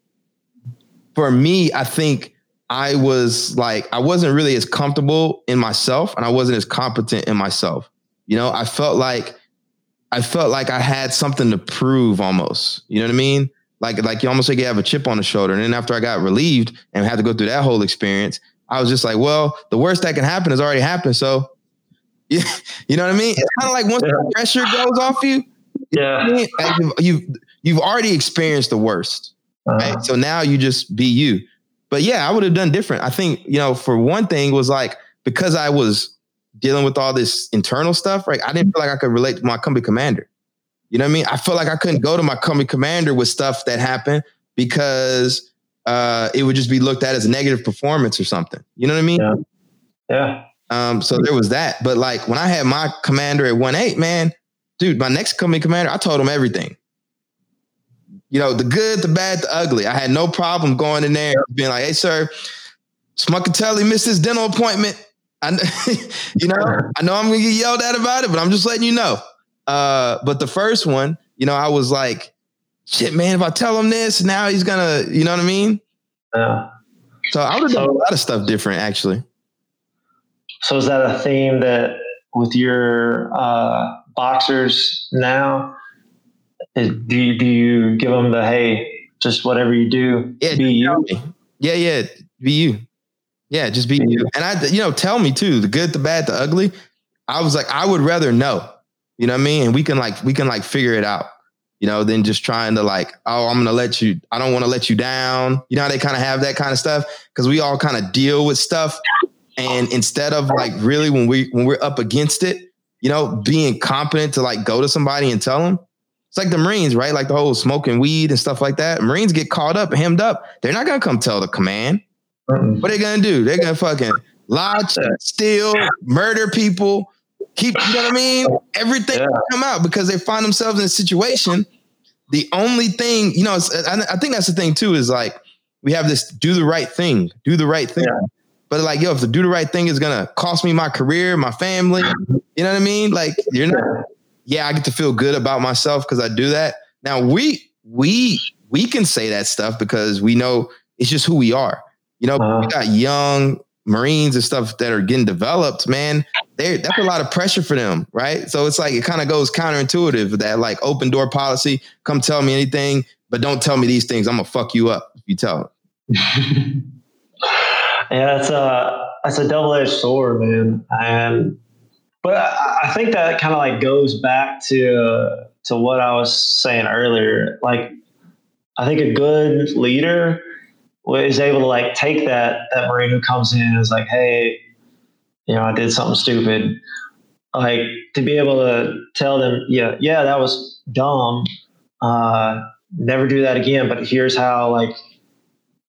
[SPEAKER 2] for me, I think I was like, I wasn't really as comfortable in myself and I wasn't as competent in myself. You know, I felt like I felt like I had something to prove almost. You know what I mean? Like like you almost like you have a chip on the shoulder. And then after I got relieved and had to go through that whole experience, I was just like, well, the worst that can happen has already happened. So you, you know what I mean? It's kind of like once yeah. the pressure goes off you,
[SPEAKER 3] yeah, you
[SPEAKER 2] like you've, you've, you've already experienced the worst. Uh-huh. Right. So now you just be you. But yeah, I would have done different. I think, you know, for one thing was like because I was dealing with all this internal stuff, right? I didn't feel like I could relate to my company commander. You know what I mean? I felt like I couldn't go to my company commander with stuff that happened because uh, it would just be looked at as a negative performance or something. You know what I mean?
[SPEAKER 3] Yeah. Yeah.
[SPEAKER 2] Um, so there was that. But like when I had my commander at one eight, man, dude, my next company commander, I told him everything. You know, the good, the bad, the ugly. I had no problem going in there being like, hey, sir, Smuckatelli missed his dental appointment. I, you know, I know I'm gonna get yelled at about it, but I'm just letting you know. Uh, but the first one, you know, I was like, shit, man, if I tell him this, now he's gonna, you know what I mean?
[SPEAKER 3] Yeah.
[SPEAKER 2] So I would have so, done a lot of stuff different, actually.
[SPEAKER 3] So is that a theme that with your uh, boxers now? Is, do you, do you give them the hey, just whatever you do,
[SPEAKER 2] yeah,
[SPEAKER 3] be you?
[SPEAKER 2] Yeah, yeah, be you. Yeah, just be you. And I, you know, tell me too, the good, the bad, the ugly. I was like, I would rather know. You know what I mean? And we can like, we can like figure it out. You know, than just trying to like, oh, I'm gonna let you. I don't want to let you down. You know how they kind of have that kind of stuff because we all kind of deal with stuff. And instead of like really when we when we're up against it, you know, being competent to like go to somebody and tell them, it's like the Marines, right? Like the whole smoking weed and stuff like that. Marines get caught up, hemmed up. They're not gonna come tell the command. What are they gonna do? They're gonna fucking lie, steal, murder people, keep you know what I mean? Everything yeah. come out because they find themselves in a situation. The only thing, you know, I, think that's the thing too, is like we have this do the right thing, do the right thing. Yeah. But like, yo, if the do the right thing is gonna cost me my career, my family, you know what I mean? Like, you're not. Yeah, I get to feel good about myself because I do that. Now we we we can say that stuff because we know it's just who we are. You know, uh-huh. we got young Marines and stuff that are getting developed, man. That's a lot of pressure for them, right? So it's like it kind of goes counterintuitive that like open door policy. Come tell me anything, but don't tell me these things. I'm gonna fuck you up if you tell
[SPEAKER 3] yeah, that's a that's a double edged sword, man. And but I, I think that kind of like goes back to to what I was saying earlier. Like, I think a good leader is able to like take that that marine who comes in and is like, hey, you know, I did something stupid. Like to be able to tell them, yeah, yeah, that was dumb. Uh, never do that again. But here's how, like,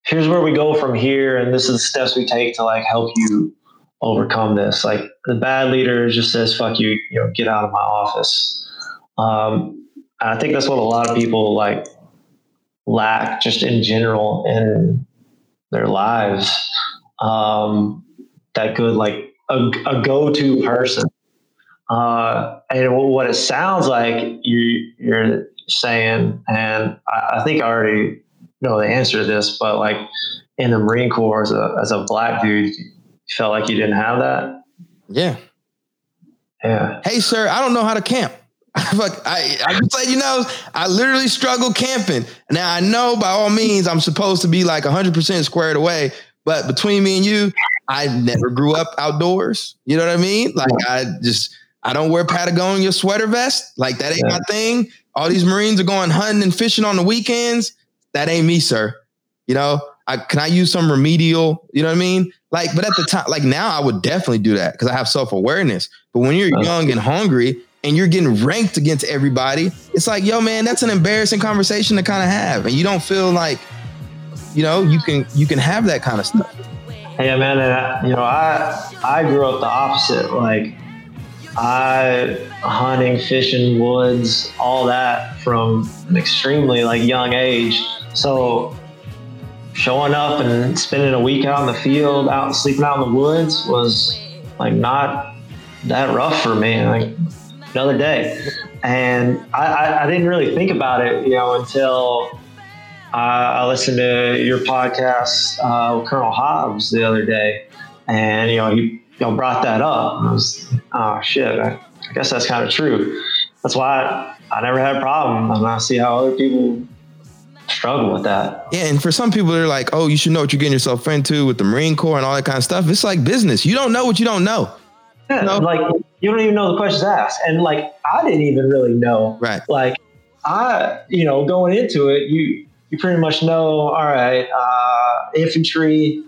[SPEAKER 3] here's where we go from here, and this is the steps we take to like help you overcome this. Like the bad leader just says, "Fuck you," you know, get out of my office. Um, I think that's what a lot of people like lack just in general in their lives. Um, that good, like a, a go-to person. Uh, and what it sounds like you, you're saying, and I, I, think I already know the answer to this, but like in the Marine Corps as a, as a black dude, you felt like you didn't have that.
[SPEAKER 2] Yeah.
[SPEAKER 3] Yeah.
[SPEAKER 2] Hey, sir, I don't know how to camp. Fuck, I, I just let you know, I literally struggle camping. Now I know by all means I'm supposed to be like 100% squared away, but between me and you, I never grew up outdoors. You know what I mean? Like I just I don't wear Patagonia sweater vest. Like that ain't yeah. my thing. All these Marines are going hunting and fishing on the weekends. That ain't me, sir. You know, I, can I use some remedial? You know what I mean? Like, but at the time, like now, I would definitely do that because I have self awareness. But when you're uh-huh. young and hungry and you're getting ranked against everybody, it's like, yo, man, that's an embarrassing conversation to kind of have, and you don't feel like, you know, you can you can have that kind of stuff.
[SPEAKER 3] Yeah, man, and I, you know, I I grew up the opposite. Like, I hunting, fishing, woods, all that from an extremely like young age. So showing up and spending a week out in the field, out sleeping out in the woods was like not that rough for me. Like another day, and I, I, I didn't really think about it, you know, until I listened to your podcast uh, with Colonel Hobbs the other day, and you know he you know, brought that up. I was, oh shit, I, I guess that's kind of true. That's why I, I never had a problem, and I see how other people struggle with that.
[SPEAKER 2] Yeah, and for some people, they're like, "Oh, you should know what you're getting yourself into with the Marine Corps and all that kind of stuff." It's like business. You don't know what you don't know.
[SPEAKER 3] Yeah, you know? like you don't even know the questions asked, and like I didn't even really know.
[SPEAKER 2] Right.
[SPEAKER 3] Like I, you know, going into it, you you pretty much know. All right, uh, infantry,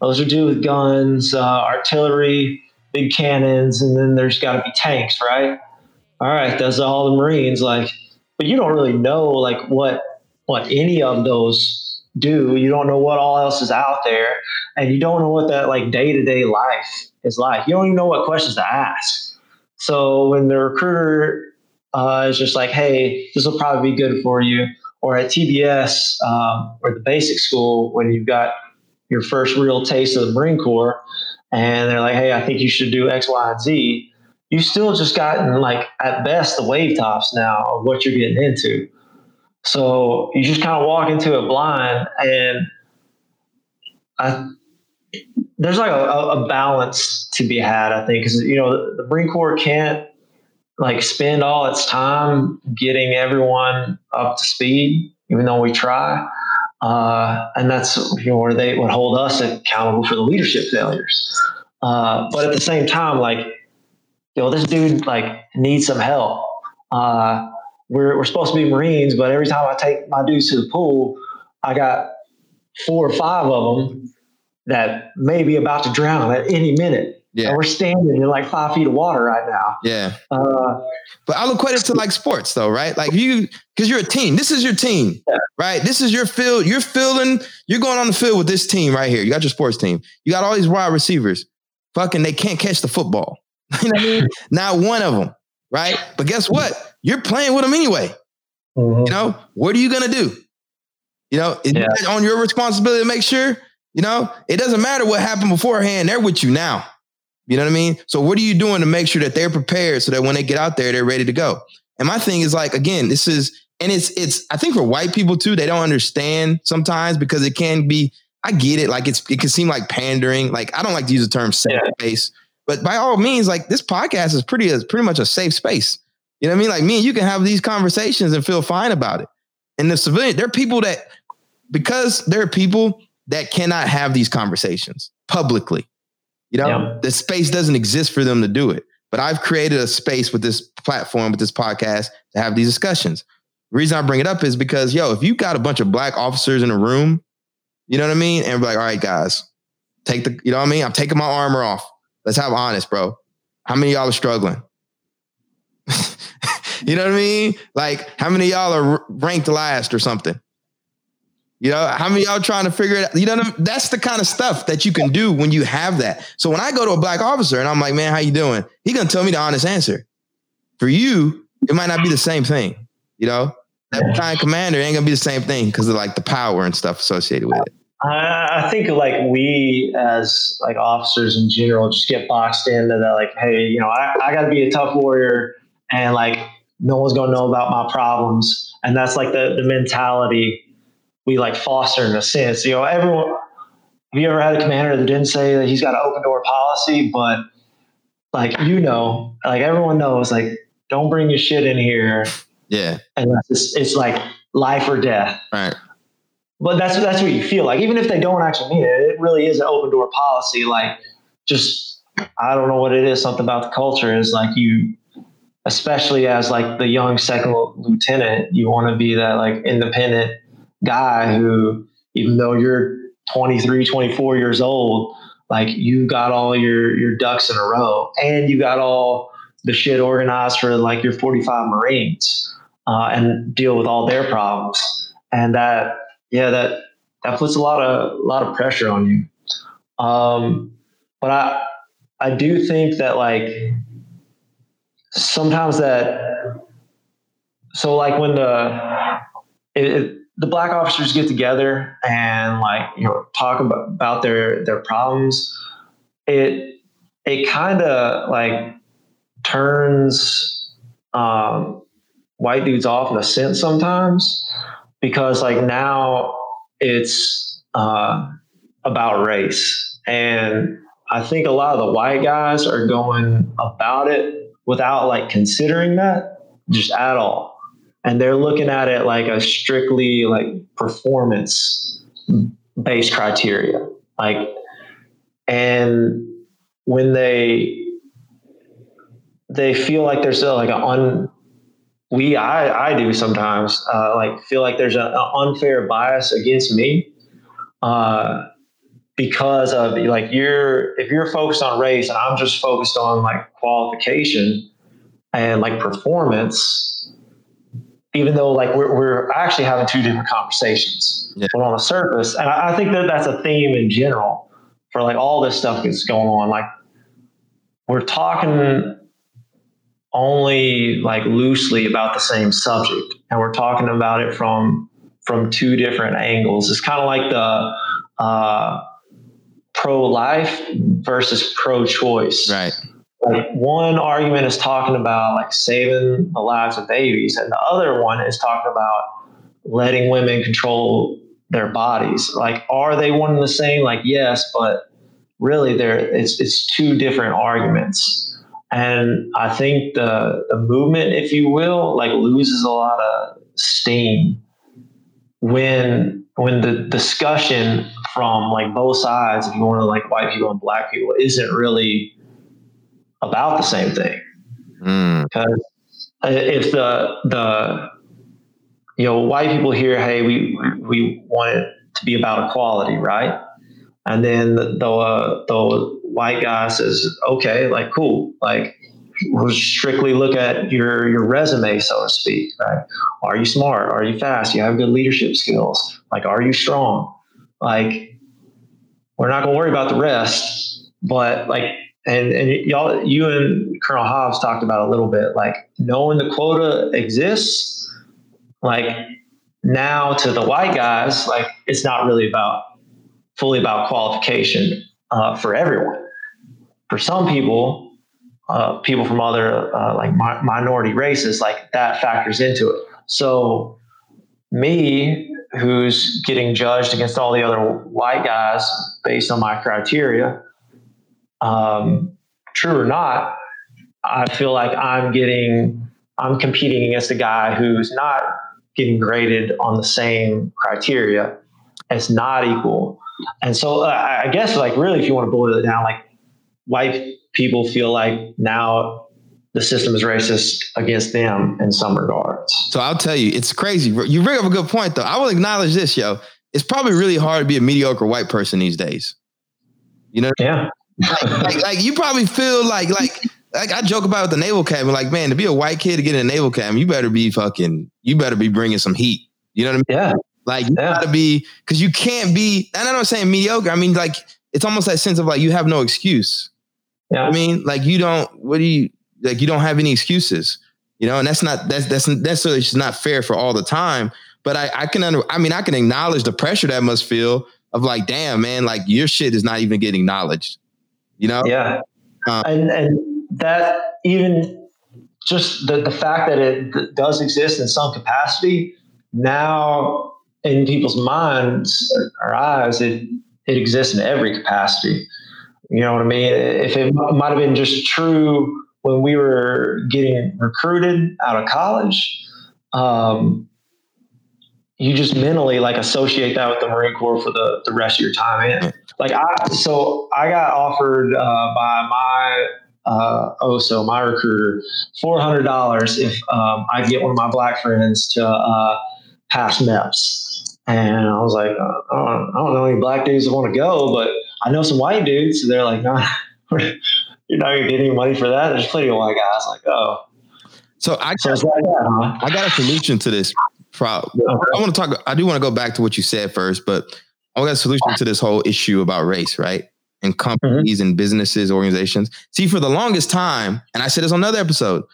[SPEAKER 3] those are do with guns, uh, artillery, big cannons, and then there's got to be tanks, right? All right, those are all the Marines. Like, but you don't really know like what what any of those do. You don't know what all else is out there, and you don't know what that like day to day life is like. You don't even know what questions to ask. So when the recruiter uh, is just like, "Hey, this will probably be good for you," or at TBS um, or the basic school when you've got your first real taste of the Marine Corps, and they're like, "Hey, I think you should do X, Y, and Z." You still just gotten like at best the wave tops now of what you're getting into. So you just kind of walk into it blind, and I, there's like a, a, balance to be had. I think because you know the, Marine Corps can't like spend all its time getting everyone up to speed, even though we try. Uh, and that's you know where they would hold us accountable for the leadership failures. Uh, but at the same time, like you know, this dude like needs some help. Uh, we're, we're supposed to be Marines, but every time I take my dudes to the pool, I got four or five of them that may be about to drown at any minute. Yeah. And we're standing in like five feet of water right now.
[SPEAKER 2] Yeah. Uh, but I'll equate it to like sports though, right? Like you, because you're a team. This is your team, yeah. right? This is your field. You're feeling, you're going on the field with this team right here. You got your sports team. You got all these wide receivers. Fucking, they can't catch the football. you know what I mean? Not one of them, right? But guess what? you're playing with them anyway. Mm-hmm. You know, what are you gonna do? You know, yeah. on your responsibility to make sure, you know, it doesn't matter what happened beforehand, they're with you now. You know what I mean? So what are you doing to make sure that they're prepared so that when they get out there, they're ready to go? And my thing is like, again, this is, and it's, it's, I think for white people too, they don't understand sometimes because it can be, I get it. Like it's, it can seem like pandering. Like I don't like to use the term safe yeah. space, but by all means, like this podcast is pretty, is pretty much a safe space. You know what I mean? Like me and you can have these conversations and feel fine about it. And the civilian, there are people that, because there are people that cannot have these conversations publicly. You know, yeah. the space doesn't exist for them to do it. But I've created a space with this platform, with this podcast to have these discussions. The reason I bring it up is because, yo, if you got a bunch of black officers in a room, you know what I mean? And be like, all right, guys, take the, you know what I mean? I'm taking my armor off. Let's have honest, bro. How many y'all are struggling? you know what I mean? Like, how many y'all are ranked last or something? You know, how many y'all trying to figure it out? You know, I mean? that's the kind of stuff that you can do when you have that. So when I go to a black officer and I'm like, man, how you doing? He gonna tell me the honest answer. For you, it might not be the same thing. You know, that kind commander ain't gonna be the same thing because of like the power and stuff associated with it.
[SPEAKER 3] I think like we as like officers in general just get boxed into that like, hey, you know, I, I got to be a tough warrior and like no one's going to know about my problems. And that's like the, the mentality we like foster in a sense. You know, everyone, have you ever had a commander that didn't say that he's got an open door policy, but like, you know, like everyone knows, like, don't bring your shit in here.
[SPEAKER 2] Yeah.
[SPEAKER 3] And that's just, it's like life or death.
[SPEAKER 2] Right.
[SPEAKER 3] But that's, that's what you feel like. Even if they don't actually mean it, it really is an open door policy. Like, just, I don't know what it is. Something about the culture is like you, especially as like the young second lieutenant, you want to be that like independent guy who, even though you're 23, 24 years old, like you got all your your ducks in a row and you got all the shit organized for like your 45 Marines uh, and deal with all their problems. And that, yeah, that that puts a lot of a lot of pressure on you. Um, but I I do think that like sometimes that so like when the it, it, the black officers get together and like you know talk about, about their their problems. It it kind of like turns um, white dudes off in a sense sometimes because like now it's uh, about race. And i think a lot of the white guys are going about it without like considering that just at all and they're looking at it like a strictly like performance based criteria. Like and when they they feel like there's a, like an un we I I do sometimes uh, like feel like there's an unfair bias against me uh, because of like you're if you're focused on race and I'm just focused on like qualification and like performance even though like we're, we're actually having two different conversations yeah. but on the surface. And I, I think that that's a theme in general for like all this stuff that's going on. Like we're talking only like loosely about the same subject. And we're talking about it from from two different angles. It's kind of like the uh, pro-life versus pro-choice.
[SPEAKER 2] Right
[SPEAKER 3] like one argument is talking about like saving the lives of babies and the other one is talking about letting women control their bodies. Like are they one and the same? Like yes but really there it's it's two different arguments. And I think the the movement, if you will, like loses a lot of steam when when the discussion from like both sides, if you want to like white people and black people, isn't really about the same thing.
[SPEAKER 2] Mm.
[SPEAKER 3] Because if the the you know white people hear, hey, we we want it to be about equality, right? And then the the, uh, the white guy says, okay, like cool, like we'll strictly look at your your resume, so to speak. Right? Are you smart? Are you fast? You have good leadership skills. Like, are you strong? Like, we're not gonna worry about the rest, but like. And, and y'all, you and Colonel Hobbs talked about a little bit, like knowing the quota exists, like now to the white guys, like it's not really about fully about qualification uh, for everyone. For some people, uh, people from other uh, like mi- minority races, like that factors into it. So me, who's getting judged against all the other white guys based on my criteria, um, true or not, I feel like I'm getting, I'm competing against a guy who's not getting graded on the same criteria. It's not equal. And so uh, I guess like really, if you want to boil it down, like white people feel like now the system is racist against them in some regards.
[SPEAKER 2] So I'll tell you, it's crazy. You bring up a good point though. I will acknowledge this, yo. It's probably really hard to be a mediocre white person these days. You know?
[SPEAKER 3] Yeah.
[SPEAKER 2] Like, like, like, you probably feel like like like I joke about the naval academy. Like, man, to be a white kid to get in a naval academy, you better be fucking. You better be bringing some heat. You know what I
[SPEAKER 3] mean? Yeah.
[SPEAKER 2] Like you yeah. gotta be because you can't be. And I'm not saying mediocre. I mean, like it's almost that sense of like you have no excuse. Yeah. I mean, like you don't. What do you like? You don't have any excuses. You know, and that's not that's that's necessarily just not fair for all the time. But I I can under, I mean I can acknowledge the pressure that must feel of like, damn man, like your shit is not even getting acknowledged. You know?
[SPEAKER 3] Yeah. Um, and and that even just the the fact that it does exist in some capacity now in people's minds or eyes, it it exists in every capacity. You know what I mean? If it might have been just true when we were getting recruited out of college, um, you just mentally like associate that with the Marine Corps for the, the rest of your time in. Like I, so I got offered uh, by my uh, oh, so my recruiter four hundred dollars if um, I get one of my black friends to uh, pass MEPS And I was like, uh, I, don't, I don't know any black dudes that want to go, but I know some white dudes. So they're like, nah, you're not gonna get any money for that. There's plenty of white guys. Like, oh.
[SPEAKER 2] So I, so like that, huh? I got a solution to this problem. I want to talk. I do want to go back to what you said first, but I got a solution to this whole issue about race, right? And companies mm-hmm. and businesses, organizations. See, for the longest time, and I said this on another episode,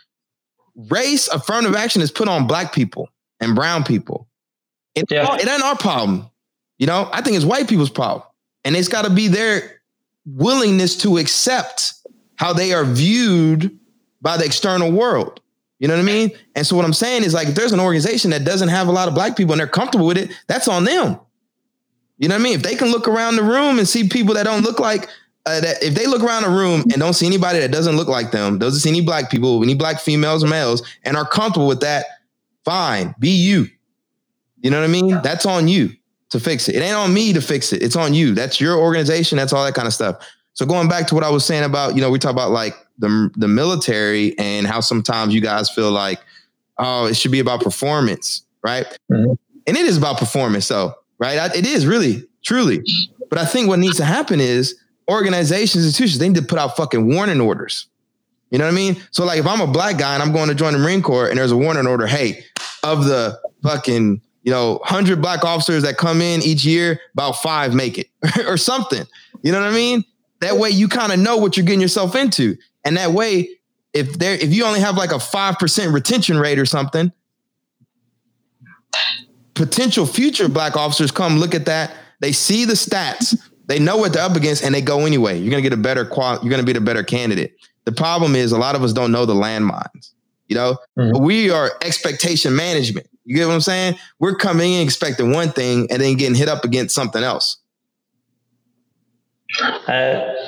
[SPEAKER 2] race affirmative action is put on black people and brown people. It, yeah. it ain't our problem. You know, I think it's white people's problem. And it's got to be their willingness to accept how they are viewed by the external world. You know what I mean? And so what I'm saying is like if there's an organization that doesn't have a lot of black people and they're comfortable with it, that's on them. You know what I mean? If they can look around the room and see people that don't look like uh, that, if they look around the room and don't see anybody that doesn't look like them, doesn't see any black people, any black females or males, and are comfortable with that, fine, be you. You know what I mean? That's on you to fix it. It ain't on me to fix it. It's on you. That's your organization. That's all that kind of stuff. So going back to what I was saying about, you know, we talk about like the the military and how sometimes you guys feel like, oh, it should be about performance, right? Mm-hmm. And it is about performance, though, right? It is really, truly. But I think what needs to happen is organizations, institutions, they need to put out fucking warning orders. You know what I mean? So like if I'm a black guy and I'm going to join the Marine Corps and there's a warning order, hey, of the fucking, you know, 100 black officers that come in each year, about 5 make it or something. You know what I mean? That way you kind of know what you're getting yourself into. And that way if there if you only have like a 5% retention rate or something, potential future black officers come look at that, they see the stats, they know what they're up against and they go anyway. You're going to get a better qual you're going to be the better candidate. The problem is a lot of us don't know the landmines. You know, mm-hmm. we are expectation management. You get what I'm saying? We're coming in expecting one thing and then getting hit up against something else.
[SPEAKER 3] Uh,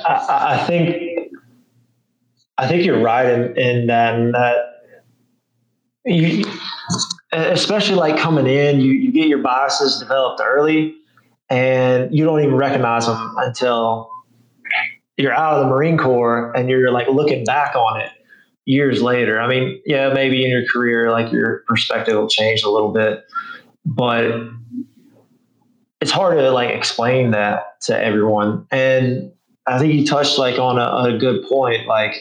[SPEAKER 3] I, I, think I think you're right in, in that, that you, especially like coming in, you, you get your biases developed early and you don't even recognize them until you're out of the Marine Corps and you're like looking back on it years later. I mean, yeah, maybe in your career, like your perspective will change a little bit, but it's hard to like explain that to everyone. And I think you touched like on a, a good point. Like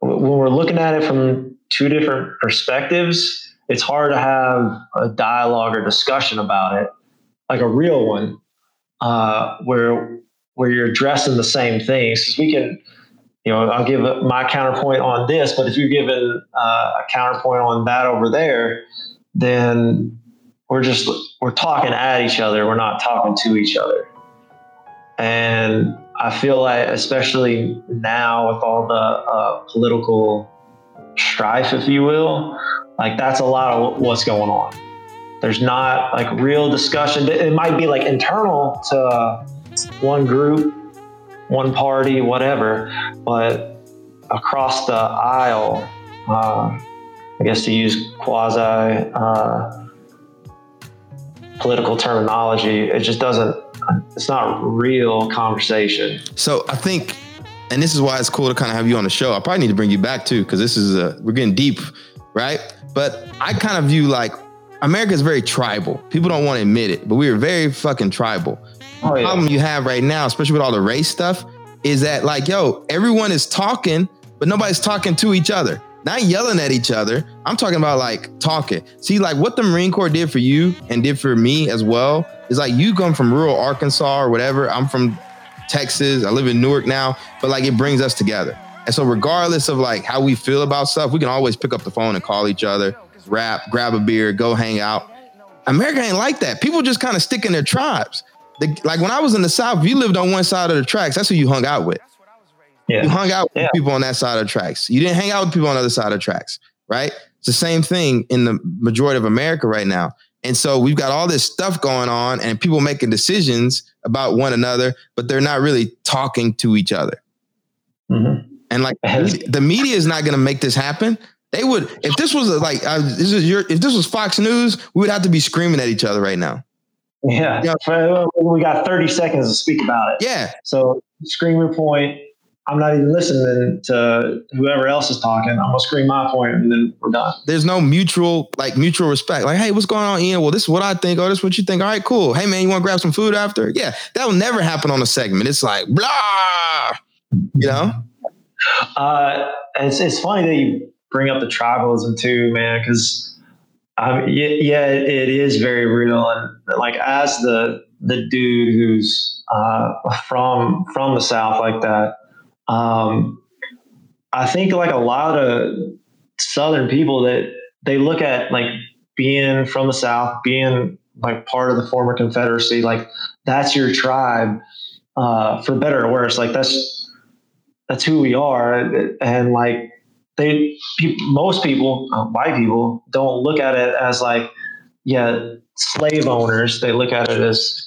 [SPEAKER 3] when we're looking at it from two different perspectives, it's hard to have a dialogue or discussion about it like a real one, uh, where where you're addressing the same things. Because we can, you know, I'll give my counterpoint on this, but if you're giving uh, a counterpoint on that over there, then we're just we're talking at each other. We're not talking to each other. And I feel like, especially now with all the uh, political strife, if you will, like that's a lot of what's going on. There's not like real discussion. It might be like internal to one group, one party, whatever, but across the aisle, uh, I guess to use quasi uh, political terminology, it just doesn't. It's not real conversation.
[SPEAKER 2] So I think, and this is why it's cool to kind of have you on the show. I probably need to bring you back too because this is a, we're getting deep, right? But I kind of view like America is very tribal. People don't want to admit it, but we are very fucking tribal. Oh, yeah. The problem you have right now, especially with all the race stuff, is that like, yo, everyone is talking, but nobody's talking to each other. Not yelling at each other. I'm talking about like talking. See, like what the Marine Corps did for you and did for me as well is like you come from rural Arkansas or whatever. I'm from Texas. I live in Newark now, but like it brings us together. And so, regardless of like how we feel about stuff, we can always pick up the phone and call each other rap, grab a beer, go hang out. America ain't like that. People just kind of stick in their tribes. Like when I was in the South, if you lived on one side of the tracks, that's who you hung out with. Yeah. You hung out with yeah. people on that side of the tracks. You didn't hang out with people on the other side of the tracks, right? It's the same thing in the majority of America right now. And so we've got all this stuff going on and people making decisions about one another, but they're not really talking to each other. Mm-hmm. And like the media is not going to make this happen. They would if this was a, like uh, this is your if this was Fox News, we would have to be screaming at each other right now.
[SPEAKER 3] Yeah, you know, we got thirty seconds to speak about it.
[SPEAKER 2] Yeah.
[SPEAKER 3] So screaming point, I'm not even listening to whoever else is talking. I'm gonna scream my point and then we're done.
[SPEAKER 2] There's no mutual like mutual respect. Like, hey, what's going on, Ian? Well, this is what I think. Oh, this is what you think. All right, cool. Hey man, you want to grab some food after? Yeah, that will never happen on a segment. It's like blah, you know.
[SPEAKER 3] Uh, it's it's funny that you bring up the tribalism too, man, because um, yeah, it is very real. And like as the the dude who's uh, from from the south like that um, I think like a lot of Southern people that they look at like being from the South, being like part of the former Confederacy, like that's your tribe, uh, for better or worse. Like that's that's who we are, and like they most people, uh, white people, don't look at it as like yeah slave owners. They look at it as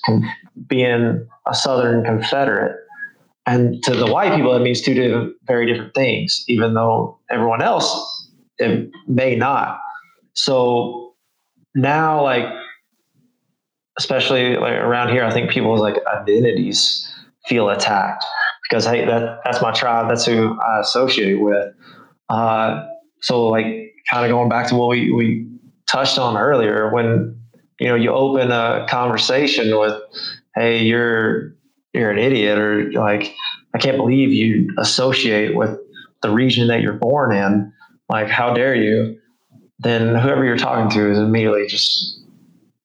[SPEAKER 3] being a Southern Confederate. And to the white people, it means two very different things, even though everyone else it may not. So now, like, especially like around here, I think people's like identities feel attacked because hey, that that's my tribe, that's who I associate with. Uh, so like, kind of going back to what we we touched on earlier, when you know you open a conversation with, hey, you're you're an idiot or like I can't believe you associate with the region that you're born in. Like, how dare you? Then whoever you're talking to is immediately just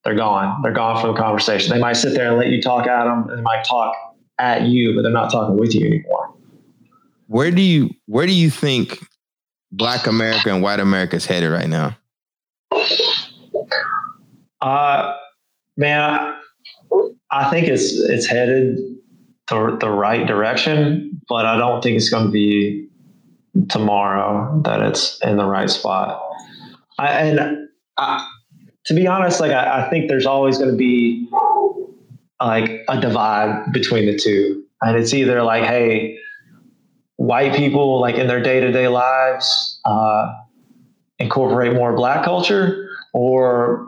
[SPEAKER 3] they're gone. They're gone from the conversation. They might sit there and let you talk at them. And they might talk at you, but they're not talking with you anymore.
[SPEAKER 2] Where do you where do you think Black America and White America is headed right now?
[SPEAKER 3] Uh, man, I think it's it's headed the, the right direction, but I don't think it's going to be tomorrow that it's in the right spot. I, and I, to be honest, like I, I think there's always going to be like a divide between the two, and it's either like, hey, white people like in their day to day lives uh, incorporate more black culture, or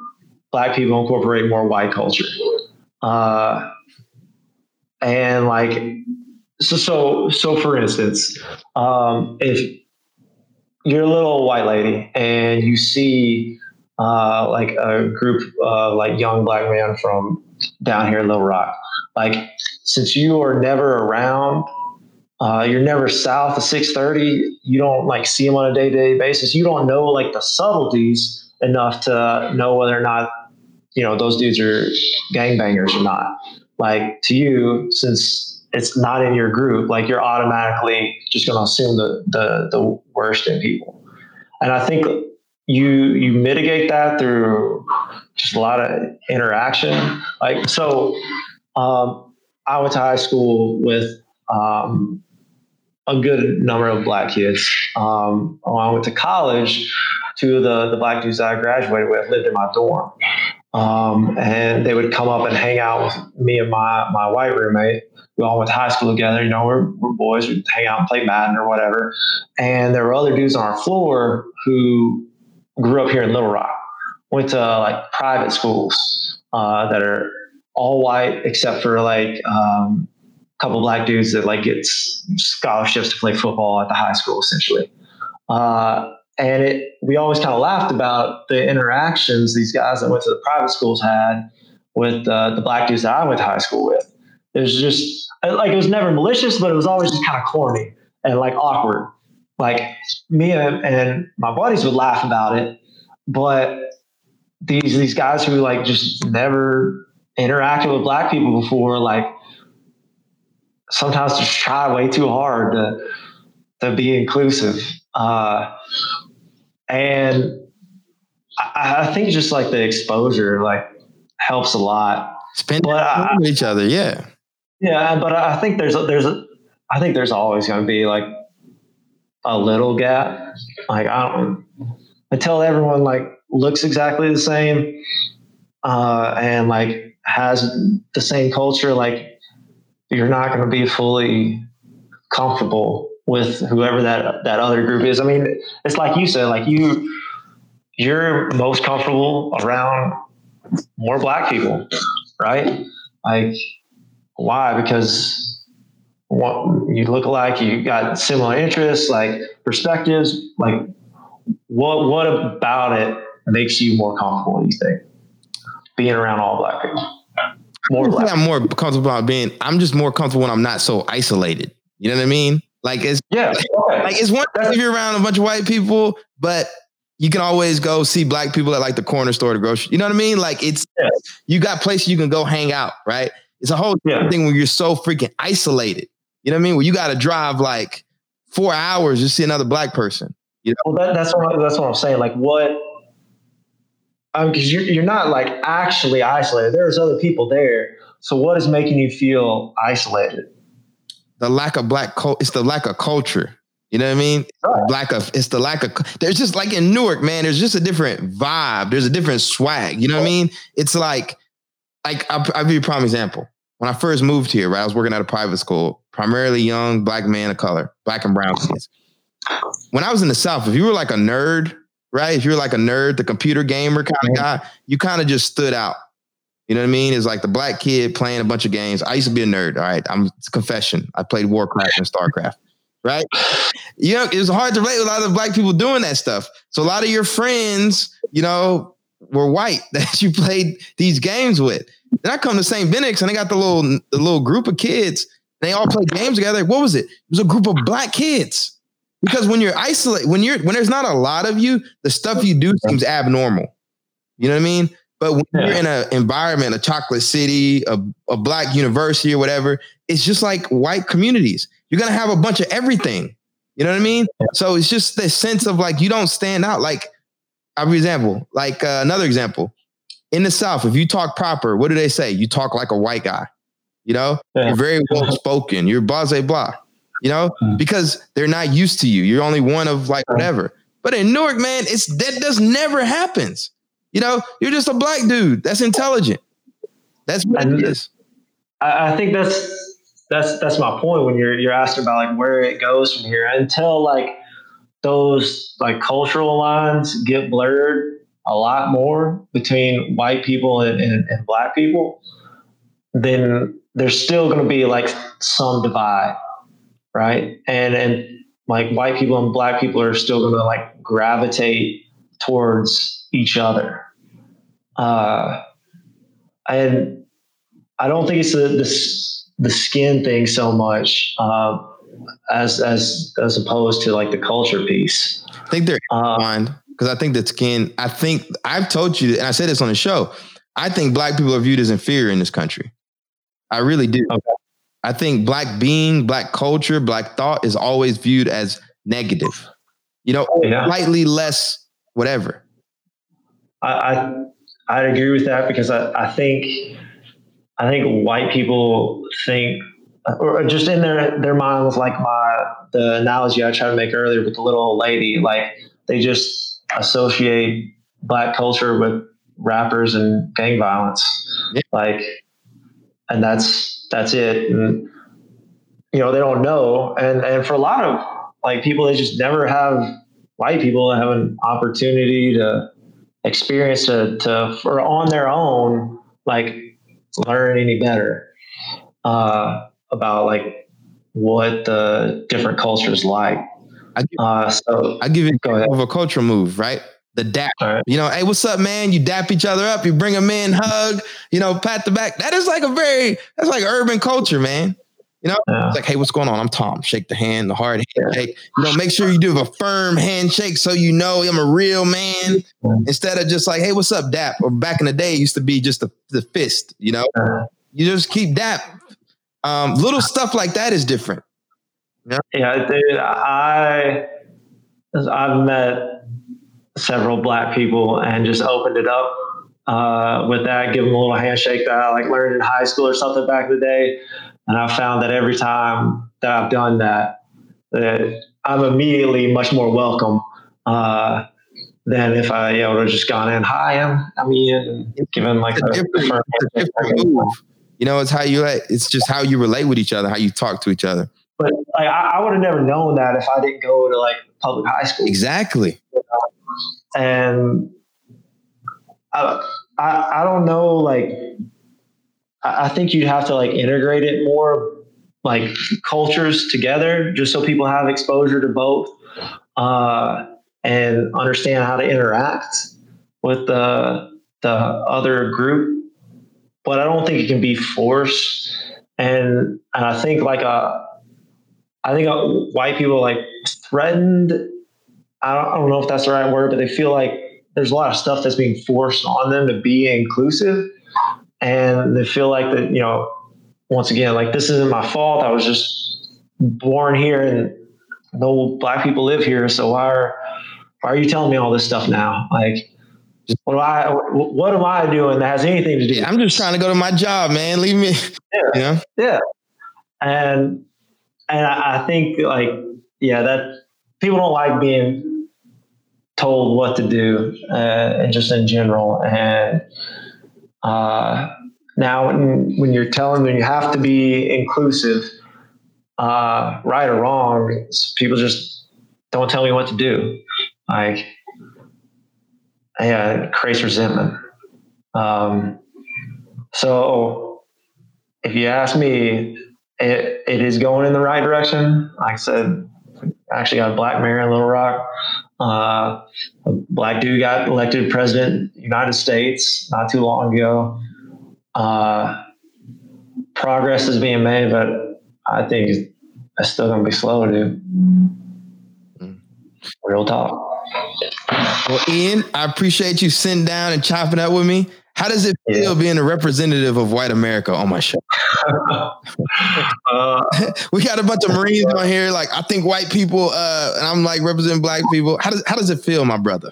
[SPEAKER 3] black people incorporate more white culture. Uh, and like so so so for instance um, if you're a little white lady and you see uh, like a group of like young black men from down here in little rock. Like since you are never around uh, you're never south of 630 you don't like see them on a day-to-day basis. You don't know like the subtleties enough to know whether or not you know those dudes are gangbangers or not. Like to you, since it's not in your group, like you're automatically just going to assume the, the, the worst in people. And I think you, you mitigate that through just a lot of interaction. Like, so, um, I went to high school with, um, a good number of black kids. Um, when I went to college, two of the, the black dudes I graduated with lived in my dorm. Um, and they would come up and hang out with me and my my white roommate. We all went to high school together. You know, we're, we're boys. We'd hang out and play Madden or whatever. And there were other dudes on our floor who grew up here in Little Rock, went to like private schools uh, that are all white except for like um, a couple black dudes that like get scholarships to play football at the high school, essentially. Uh, and it, we always kind of laughed about the interactions these guys that went to the private schools had with uh, the black dudes that I went to high school with. It was just like it was never malicious, but it was always just kind of corny and like awkward. Like me and my buddies would laugh about it, but these these guys who like just never interacted with black people before, like sometimes just try way too hard to to be inclusive. Uh, and I, I, think just like the exposure like helps a lot.
[SPEAKER 2] Spend time with each other, yeah,
[SPEAKER 3] yeah. But I think there's a, there's a, I think there's always going to be like a little gap. Like I don't until everyone like looks exactly the same uh, and like has the same culture. Like you're not going to be fully comfortable with whoever that that other group is. I mean, it's like you said, like you you're most comfortable around more black people, right? Like why? Because what you look like, you got similar interests, like perspectives, like what what about it makes you more comfortable, you think? Being around all black people.
[SPEAKER 2] More black. I'm more comfortable about being I'm just more comfortable when I'm not so isolated. You know what I mean? Like it's
[SPEAKER 3] yeah,
[SPEAKER 2] like, like it's one thing if you're around a bunch of white people, but you can always go see black people at like the corner store, the grocery. You know what I mean? Like it's yeah. you got places you can go hang out, right? It's a whole yeah. thing when you're so freaking isolated. You know what I mean? Where you got to drive like four hours to see another black person. You
[SPEAKER 3] know? Well, that, that's what that's what I'm saying. Like what? Because um, you're you're not like actually isolated. There's other people there. So what is making you feel isolated?
[SPEAKER 2] The lack of black culture. It's the lack of culture. You know what I mean? Right. Lack of it's the lack of there's just like in Newark, man. There's just a different vibe. There's a different swag. You know what I mean? It's like like I'll, I'll give you a prime example. When I first moved here, right, I was working at a private school, primarily young black man of color, black and brown kids. When I was in the South, if you were like a nerd, right? If you're like a nerd, the computer gamer kind of guy, you kind of just stood out. You know what I mean? It's like the black kid playing a bunch of games. I used to be a nerd. All right. I'm confession. I played Warcraft and StarCraft. Right. You know, it was hard to relate with a lot of black people doing that stuff. So a lot of your friends, you know, were white that you played these games with. Then I come to St. Benedict's and they got the little the little group of kids. They all play games together. What was it? It was a group of black kids. Because when you're isolated, when you're when there's not a lot of you, the stuff you do seems abnormal. You know what I mean? But when yeah. you're in an environment, a chocolate city, a, a black university or whatever, it's just like white communities. You're gonna have a bunch of everything. You know what I mean? So it's just the sense of like you don't stand out. Like, I'll example. Like uh, another example in the South, if you talk proper, what do they say? You talk like a white guy. You know, yeah. you're very well spoken. You're blase blah. You know, mm. because they're not used to you. You're only one of like whatever. But in Newark, man, it's that does never happens. You know, you're just a black dude that's intelligent. That's what it is.
[SPEAKER 3] I think that's that's that's my point when you're you're asking about like where it goes from here until like those like cultural lines get blurred a lot more between white people and, and, and black people, then there's still going to be like some divide, right? And and like white people and black people are still going to like gravitate towards each other. Uh, and I don't think it's the the, the skin thing so much uh, as as as opposed to like the culture piece.
[SPEAKER 2] I think they're uh, because I think that skin. I think I've told you, and I said this on the show. I think black people are viewed as inferior in this country. I really do. Okay. I think black being, black culture, black thought is always viewed as negative. You know, yeah. slightly less whatever.
[SPEAKER 3] I, I I agree with that because I, I think I think white people think or just in their their minds like my the analogy I tried to make earlier with the little old lady, like they just associate black culture with rappers and gang violence. Yeah. Like, and that's that's it. And you know, they don't know. And and for a lot of like people, they just never have white people have an opportunity to experience to to for on their own, like learn any better uh, about like what the different cultures like.
[SPEAKER 2] I give, uh, so I give you of a cultural move, right? The dap. Right. You know, hey, what's up, man? You dap each other up. You bring them in, hug. You know, pat the back. That is like a very that's like urban culture, man. You know, yeah. it's like, hey, what's going on? I'm Tom. Shake the hand, the hard handshake. You know, make sure you do a firm handshake so you know I'm a real man. Instead of just like, hey, what's up, dap? Or back in the day, it used to be just the, the fist. You know, you just keep dap. Um, little stuff like that is different.
[SPEAKER 3] Yeah, yeah dude, I I've met several black people and just opened it up uh, with that, give them a little handshake that I like learned in high school or something back in the day. And I found that every time that I've done that, that I'm immediately much more welcome uh, than if I you know, would have just gone in, hi, I'm, I'm Ian, given like a, a different,
[SPEAKER 2] different move. You know, it's how you, it's just how you relate with each other, how you talk to each other.
[SPEAKER 3] But like, I, I would have never known that if I didn't go to like public high school.
[SPEAKER 2] Exactly. You
[SPEAKER 3] know? And I, I, I don't know, like, I, I think you'd have to like integrate it more like cultures together, just so people have exposure to both uh, and understand how to interact with the the other group. But I don't think it can be forced. And and I think like a uh, I think uh, white people like threatened. I don't, I don't know if that's the right word, but they feel like there's a lot of stuff that's being forced on them to be inclusive, and they feel like that you know once again, like this isn't my fault. I was just born here and no black people live here. So why are, why are you telling me all this stuff now? Like, what am I, what am I doing that has anything to do?
[SPEAKER 2] Yeah, I'm just trying to go to my job, man. Leave me.
[SPEAKER 3] Yeah. You know? Yeah. And, and I think like, yeah, that people don't like being told what to do, uh, and just in general. And, uh, now, when, when you're telling them you have to be inclusive, uh, right or wrong, people just don't tell me what to do. Like, yeah, it creates resentment. Um, so, if you ask me, it, it is going in the right direction. Like I said, actually got a black mayor in Little Rock. Uh, a black dude got elected president United States not too long ago uh, progress is being made, but I think it's still going to be slow, dude. Mm. Real talk.
[SPEAKER 2] Well, Ian, I appreciate you sitting down and chopping up with me. How does it feel yeah. being a representative of white America on my show? Uh, we got a bunch of Marines on here. Like, I think white people, uh, and I'm like representing black people. How does how does it feel, my brother?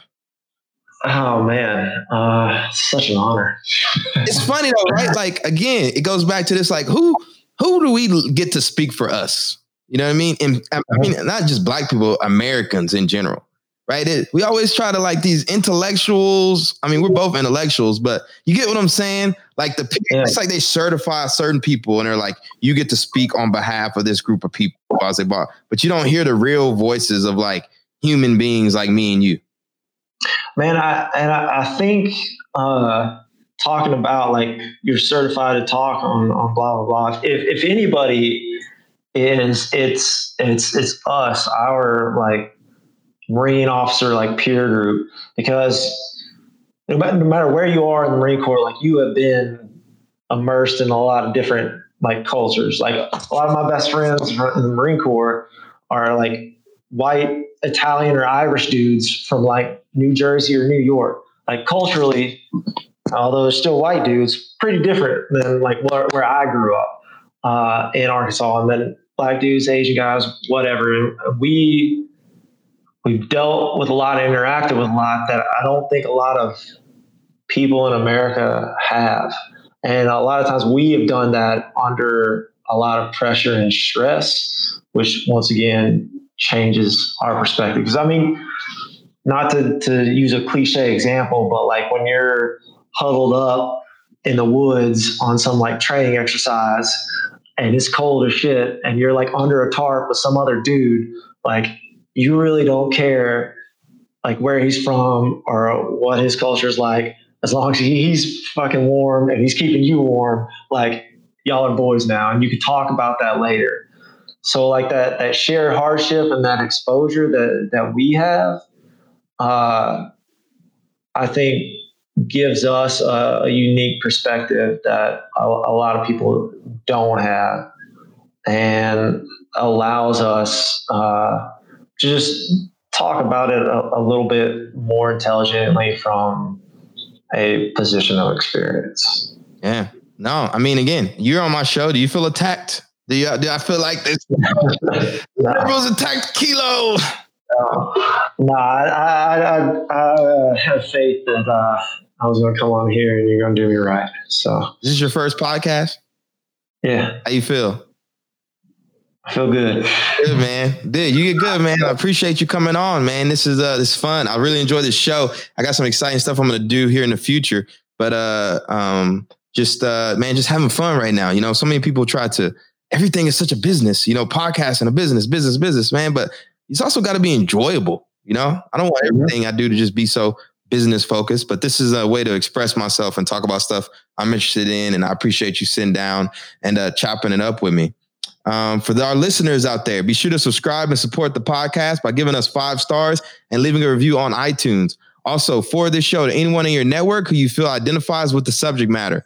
[SPEAKER 3] Oh man, uh, such an honor.
[SPEAKER 2] it's funny though, right? Like again, it goes back to this: like who who do we get to speak for us? You know what I mean? And I mean, not just black people, Americans in general, right? It, we always try to like these intellectuals. I mean, we're both intellectuals, but you get what I'm saying? Like the yeah. it's like they certify certain people, and they're like, you get to speak on behalf of this group of people. But you don't hear the real voices of like human beings like me and you.
[SPEAKER 3] Man, I and I, I think uh, talking about like you're certified to talk on on blah blah blah. If if anybody is, it's it's it's us, our like Marine officer like peer group, because no matter, no matter where you are in the Marine Corps, like you have been immersed in a lot of different like cultures. Like a lot of my best friends in the Marine Corps are like white Italian or Irish dudes from like New Jersey or New York. Like culturally, although they're still white dudes, pretty different than like where, where I grew up uh, in Arkansas. And then black dudes, Asian guys, whatever. We we've dealt with a lot, interacted with a lot that I don't think a lot of people in America have. And a lot of times we have done that under a lot of pressure and stress, which once again changes our perspective. Because I mean, not to, to use a cliche example, but like when you're huddled up in the woods on some like training exercise and it's cold as shit and you're like under a tarp with some other dude, like you really don't care like where he's from or what his culture is like. As long as he's fucking warm and he's keeping you warm, like y'all are boys now, and you can talk about that later. So like that that shared hardship and that exposure that that we have, uh, I think gives us a, a unique perspective that a, a, lot of people don't have, and allows us uh, just talk about it a, a little bit more intelligently from a position of experience.
[SPEAKER 2] Yeah. No, I mean, again, you're on my show. Do you feel attacked? Do, you, do I feel like this? no. attacked Kilo.
[SPEAKER 3] No, no I, I, I, I uh, have faith that uh, I was going to come on here and you're going to do me right. So,
[SPEAKER 2] this is your first podcast.
[SPEAKER 3] Yeah.
[SPEAKER 2] How you feel?
[SPEAKER 3] I feel good.
[SPEAKER 2] Good man. Dude, you get good, man. I appreciate you coming on, man. This is uh this is fun. I really enjoy this show. I got some exciting stuff I'm gonna do here in the future. But uh um just uh man, just having fun right now. You know, so many people try to everything is such a business, you know, podcasting a business, business, business, man. But it's also got to be enjoyable. You know, I don't want mm-hmm. everything I do to just be so business focused, but this is a way to express myself and talk about stuff I'm interested in. And I appreciate you sitting down and uh, chopping it up with me. Um, for the, our listeners out there, be sure to subscribe and support the podcast by giving us five stars and leaving a review on iTunes. Also, forward this show to anyone in your network who you feel identifies with the subject matter.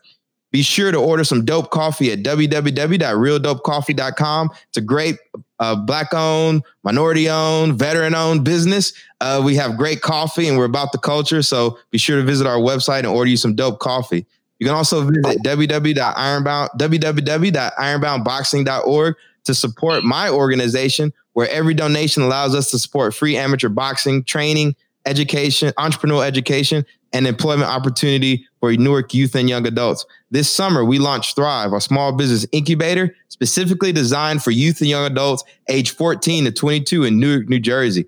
[SPEAKER 2] Be sure to order some dope coffee at www.realdopecoffee.com. It's a great uh, black owned, minority owned, veteran owned business. Uh, we have great coffee and we're about the culture. So be sure to visit our website and order you some dope coffee. You can also visit www.ironbound, www.ironboundboxing.org to support my organization, where every donation allows us to support free amateur boxing, training, education, entrepreneurial education, and employment opportunity for Newark youth and young adults. This summer, we launched Thrive, our small business incubator specifically designed for youth and young adults age 14 to 22 in Newark, New Jersey.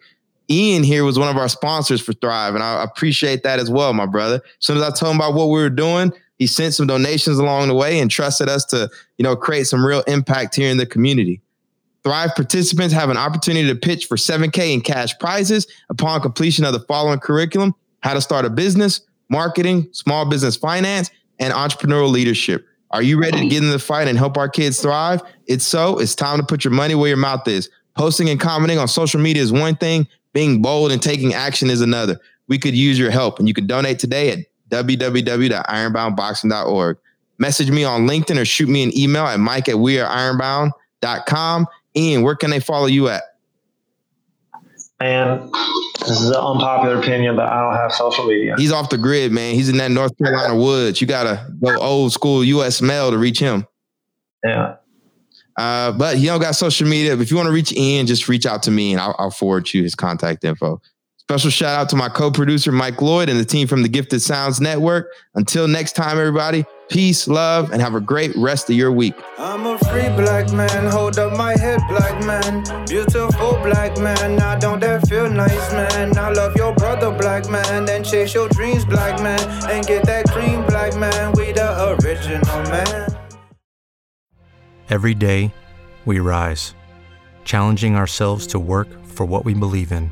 [SPEAKER 2] Ian here was one of our sponsors for Thrive, and I appreciate that as well, my brother. As soon as I told him about what we were doing, he sent some donations along the way and trusted us to, you know, create some real impact here in the community. Thrive participants have an opportunity to pitch for 7K in cash prizes upon completion of the following curriculum how to start a business, marketing, small business finance, and entrepreneurial leadership. Are you ready to get in the fight and help our kids thrive? It's so, it's time to put your money where your mouth is. Posting and commenting on social media is one thing, being bold and taking action is another. We could use your help, and you can donate today at www.ironboundboxing.org. Message me on LinkedIn or shoot me an email at mike at weareironbound.com. Ian, where can they follow you at?
[SPEAKER 3] Man, this is an unpopular opinion, but I don't have social media.
[SPEAKER 2] He's off the grid, man. He's in that North Carolina woods. You gotta go old school US mail to reach him.
[SPEAKER 3] Yeah.
[SPEAKER 2] Uh, but he don't got social media. If you want to reach Ian, just reach out to me and I'll, I'll forward you his contact info. Special shout out to my co-producer Mike Lloyd and the team from the Gifted Sounds Network. Until next time, everybody, peace, love, and have a great rest of your week.
[SPEAKER 1] I'm a free black man, hold up my head, black man. Beautiful black man, now don't that feel nice, man? I love your brother, black man, then chase your dreams, black man, and get that cream, black man. We the original man.
[SPEAKER 4] Every day, we rise, challenging ourselves to work for what we believe in.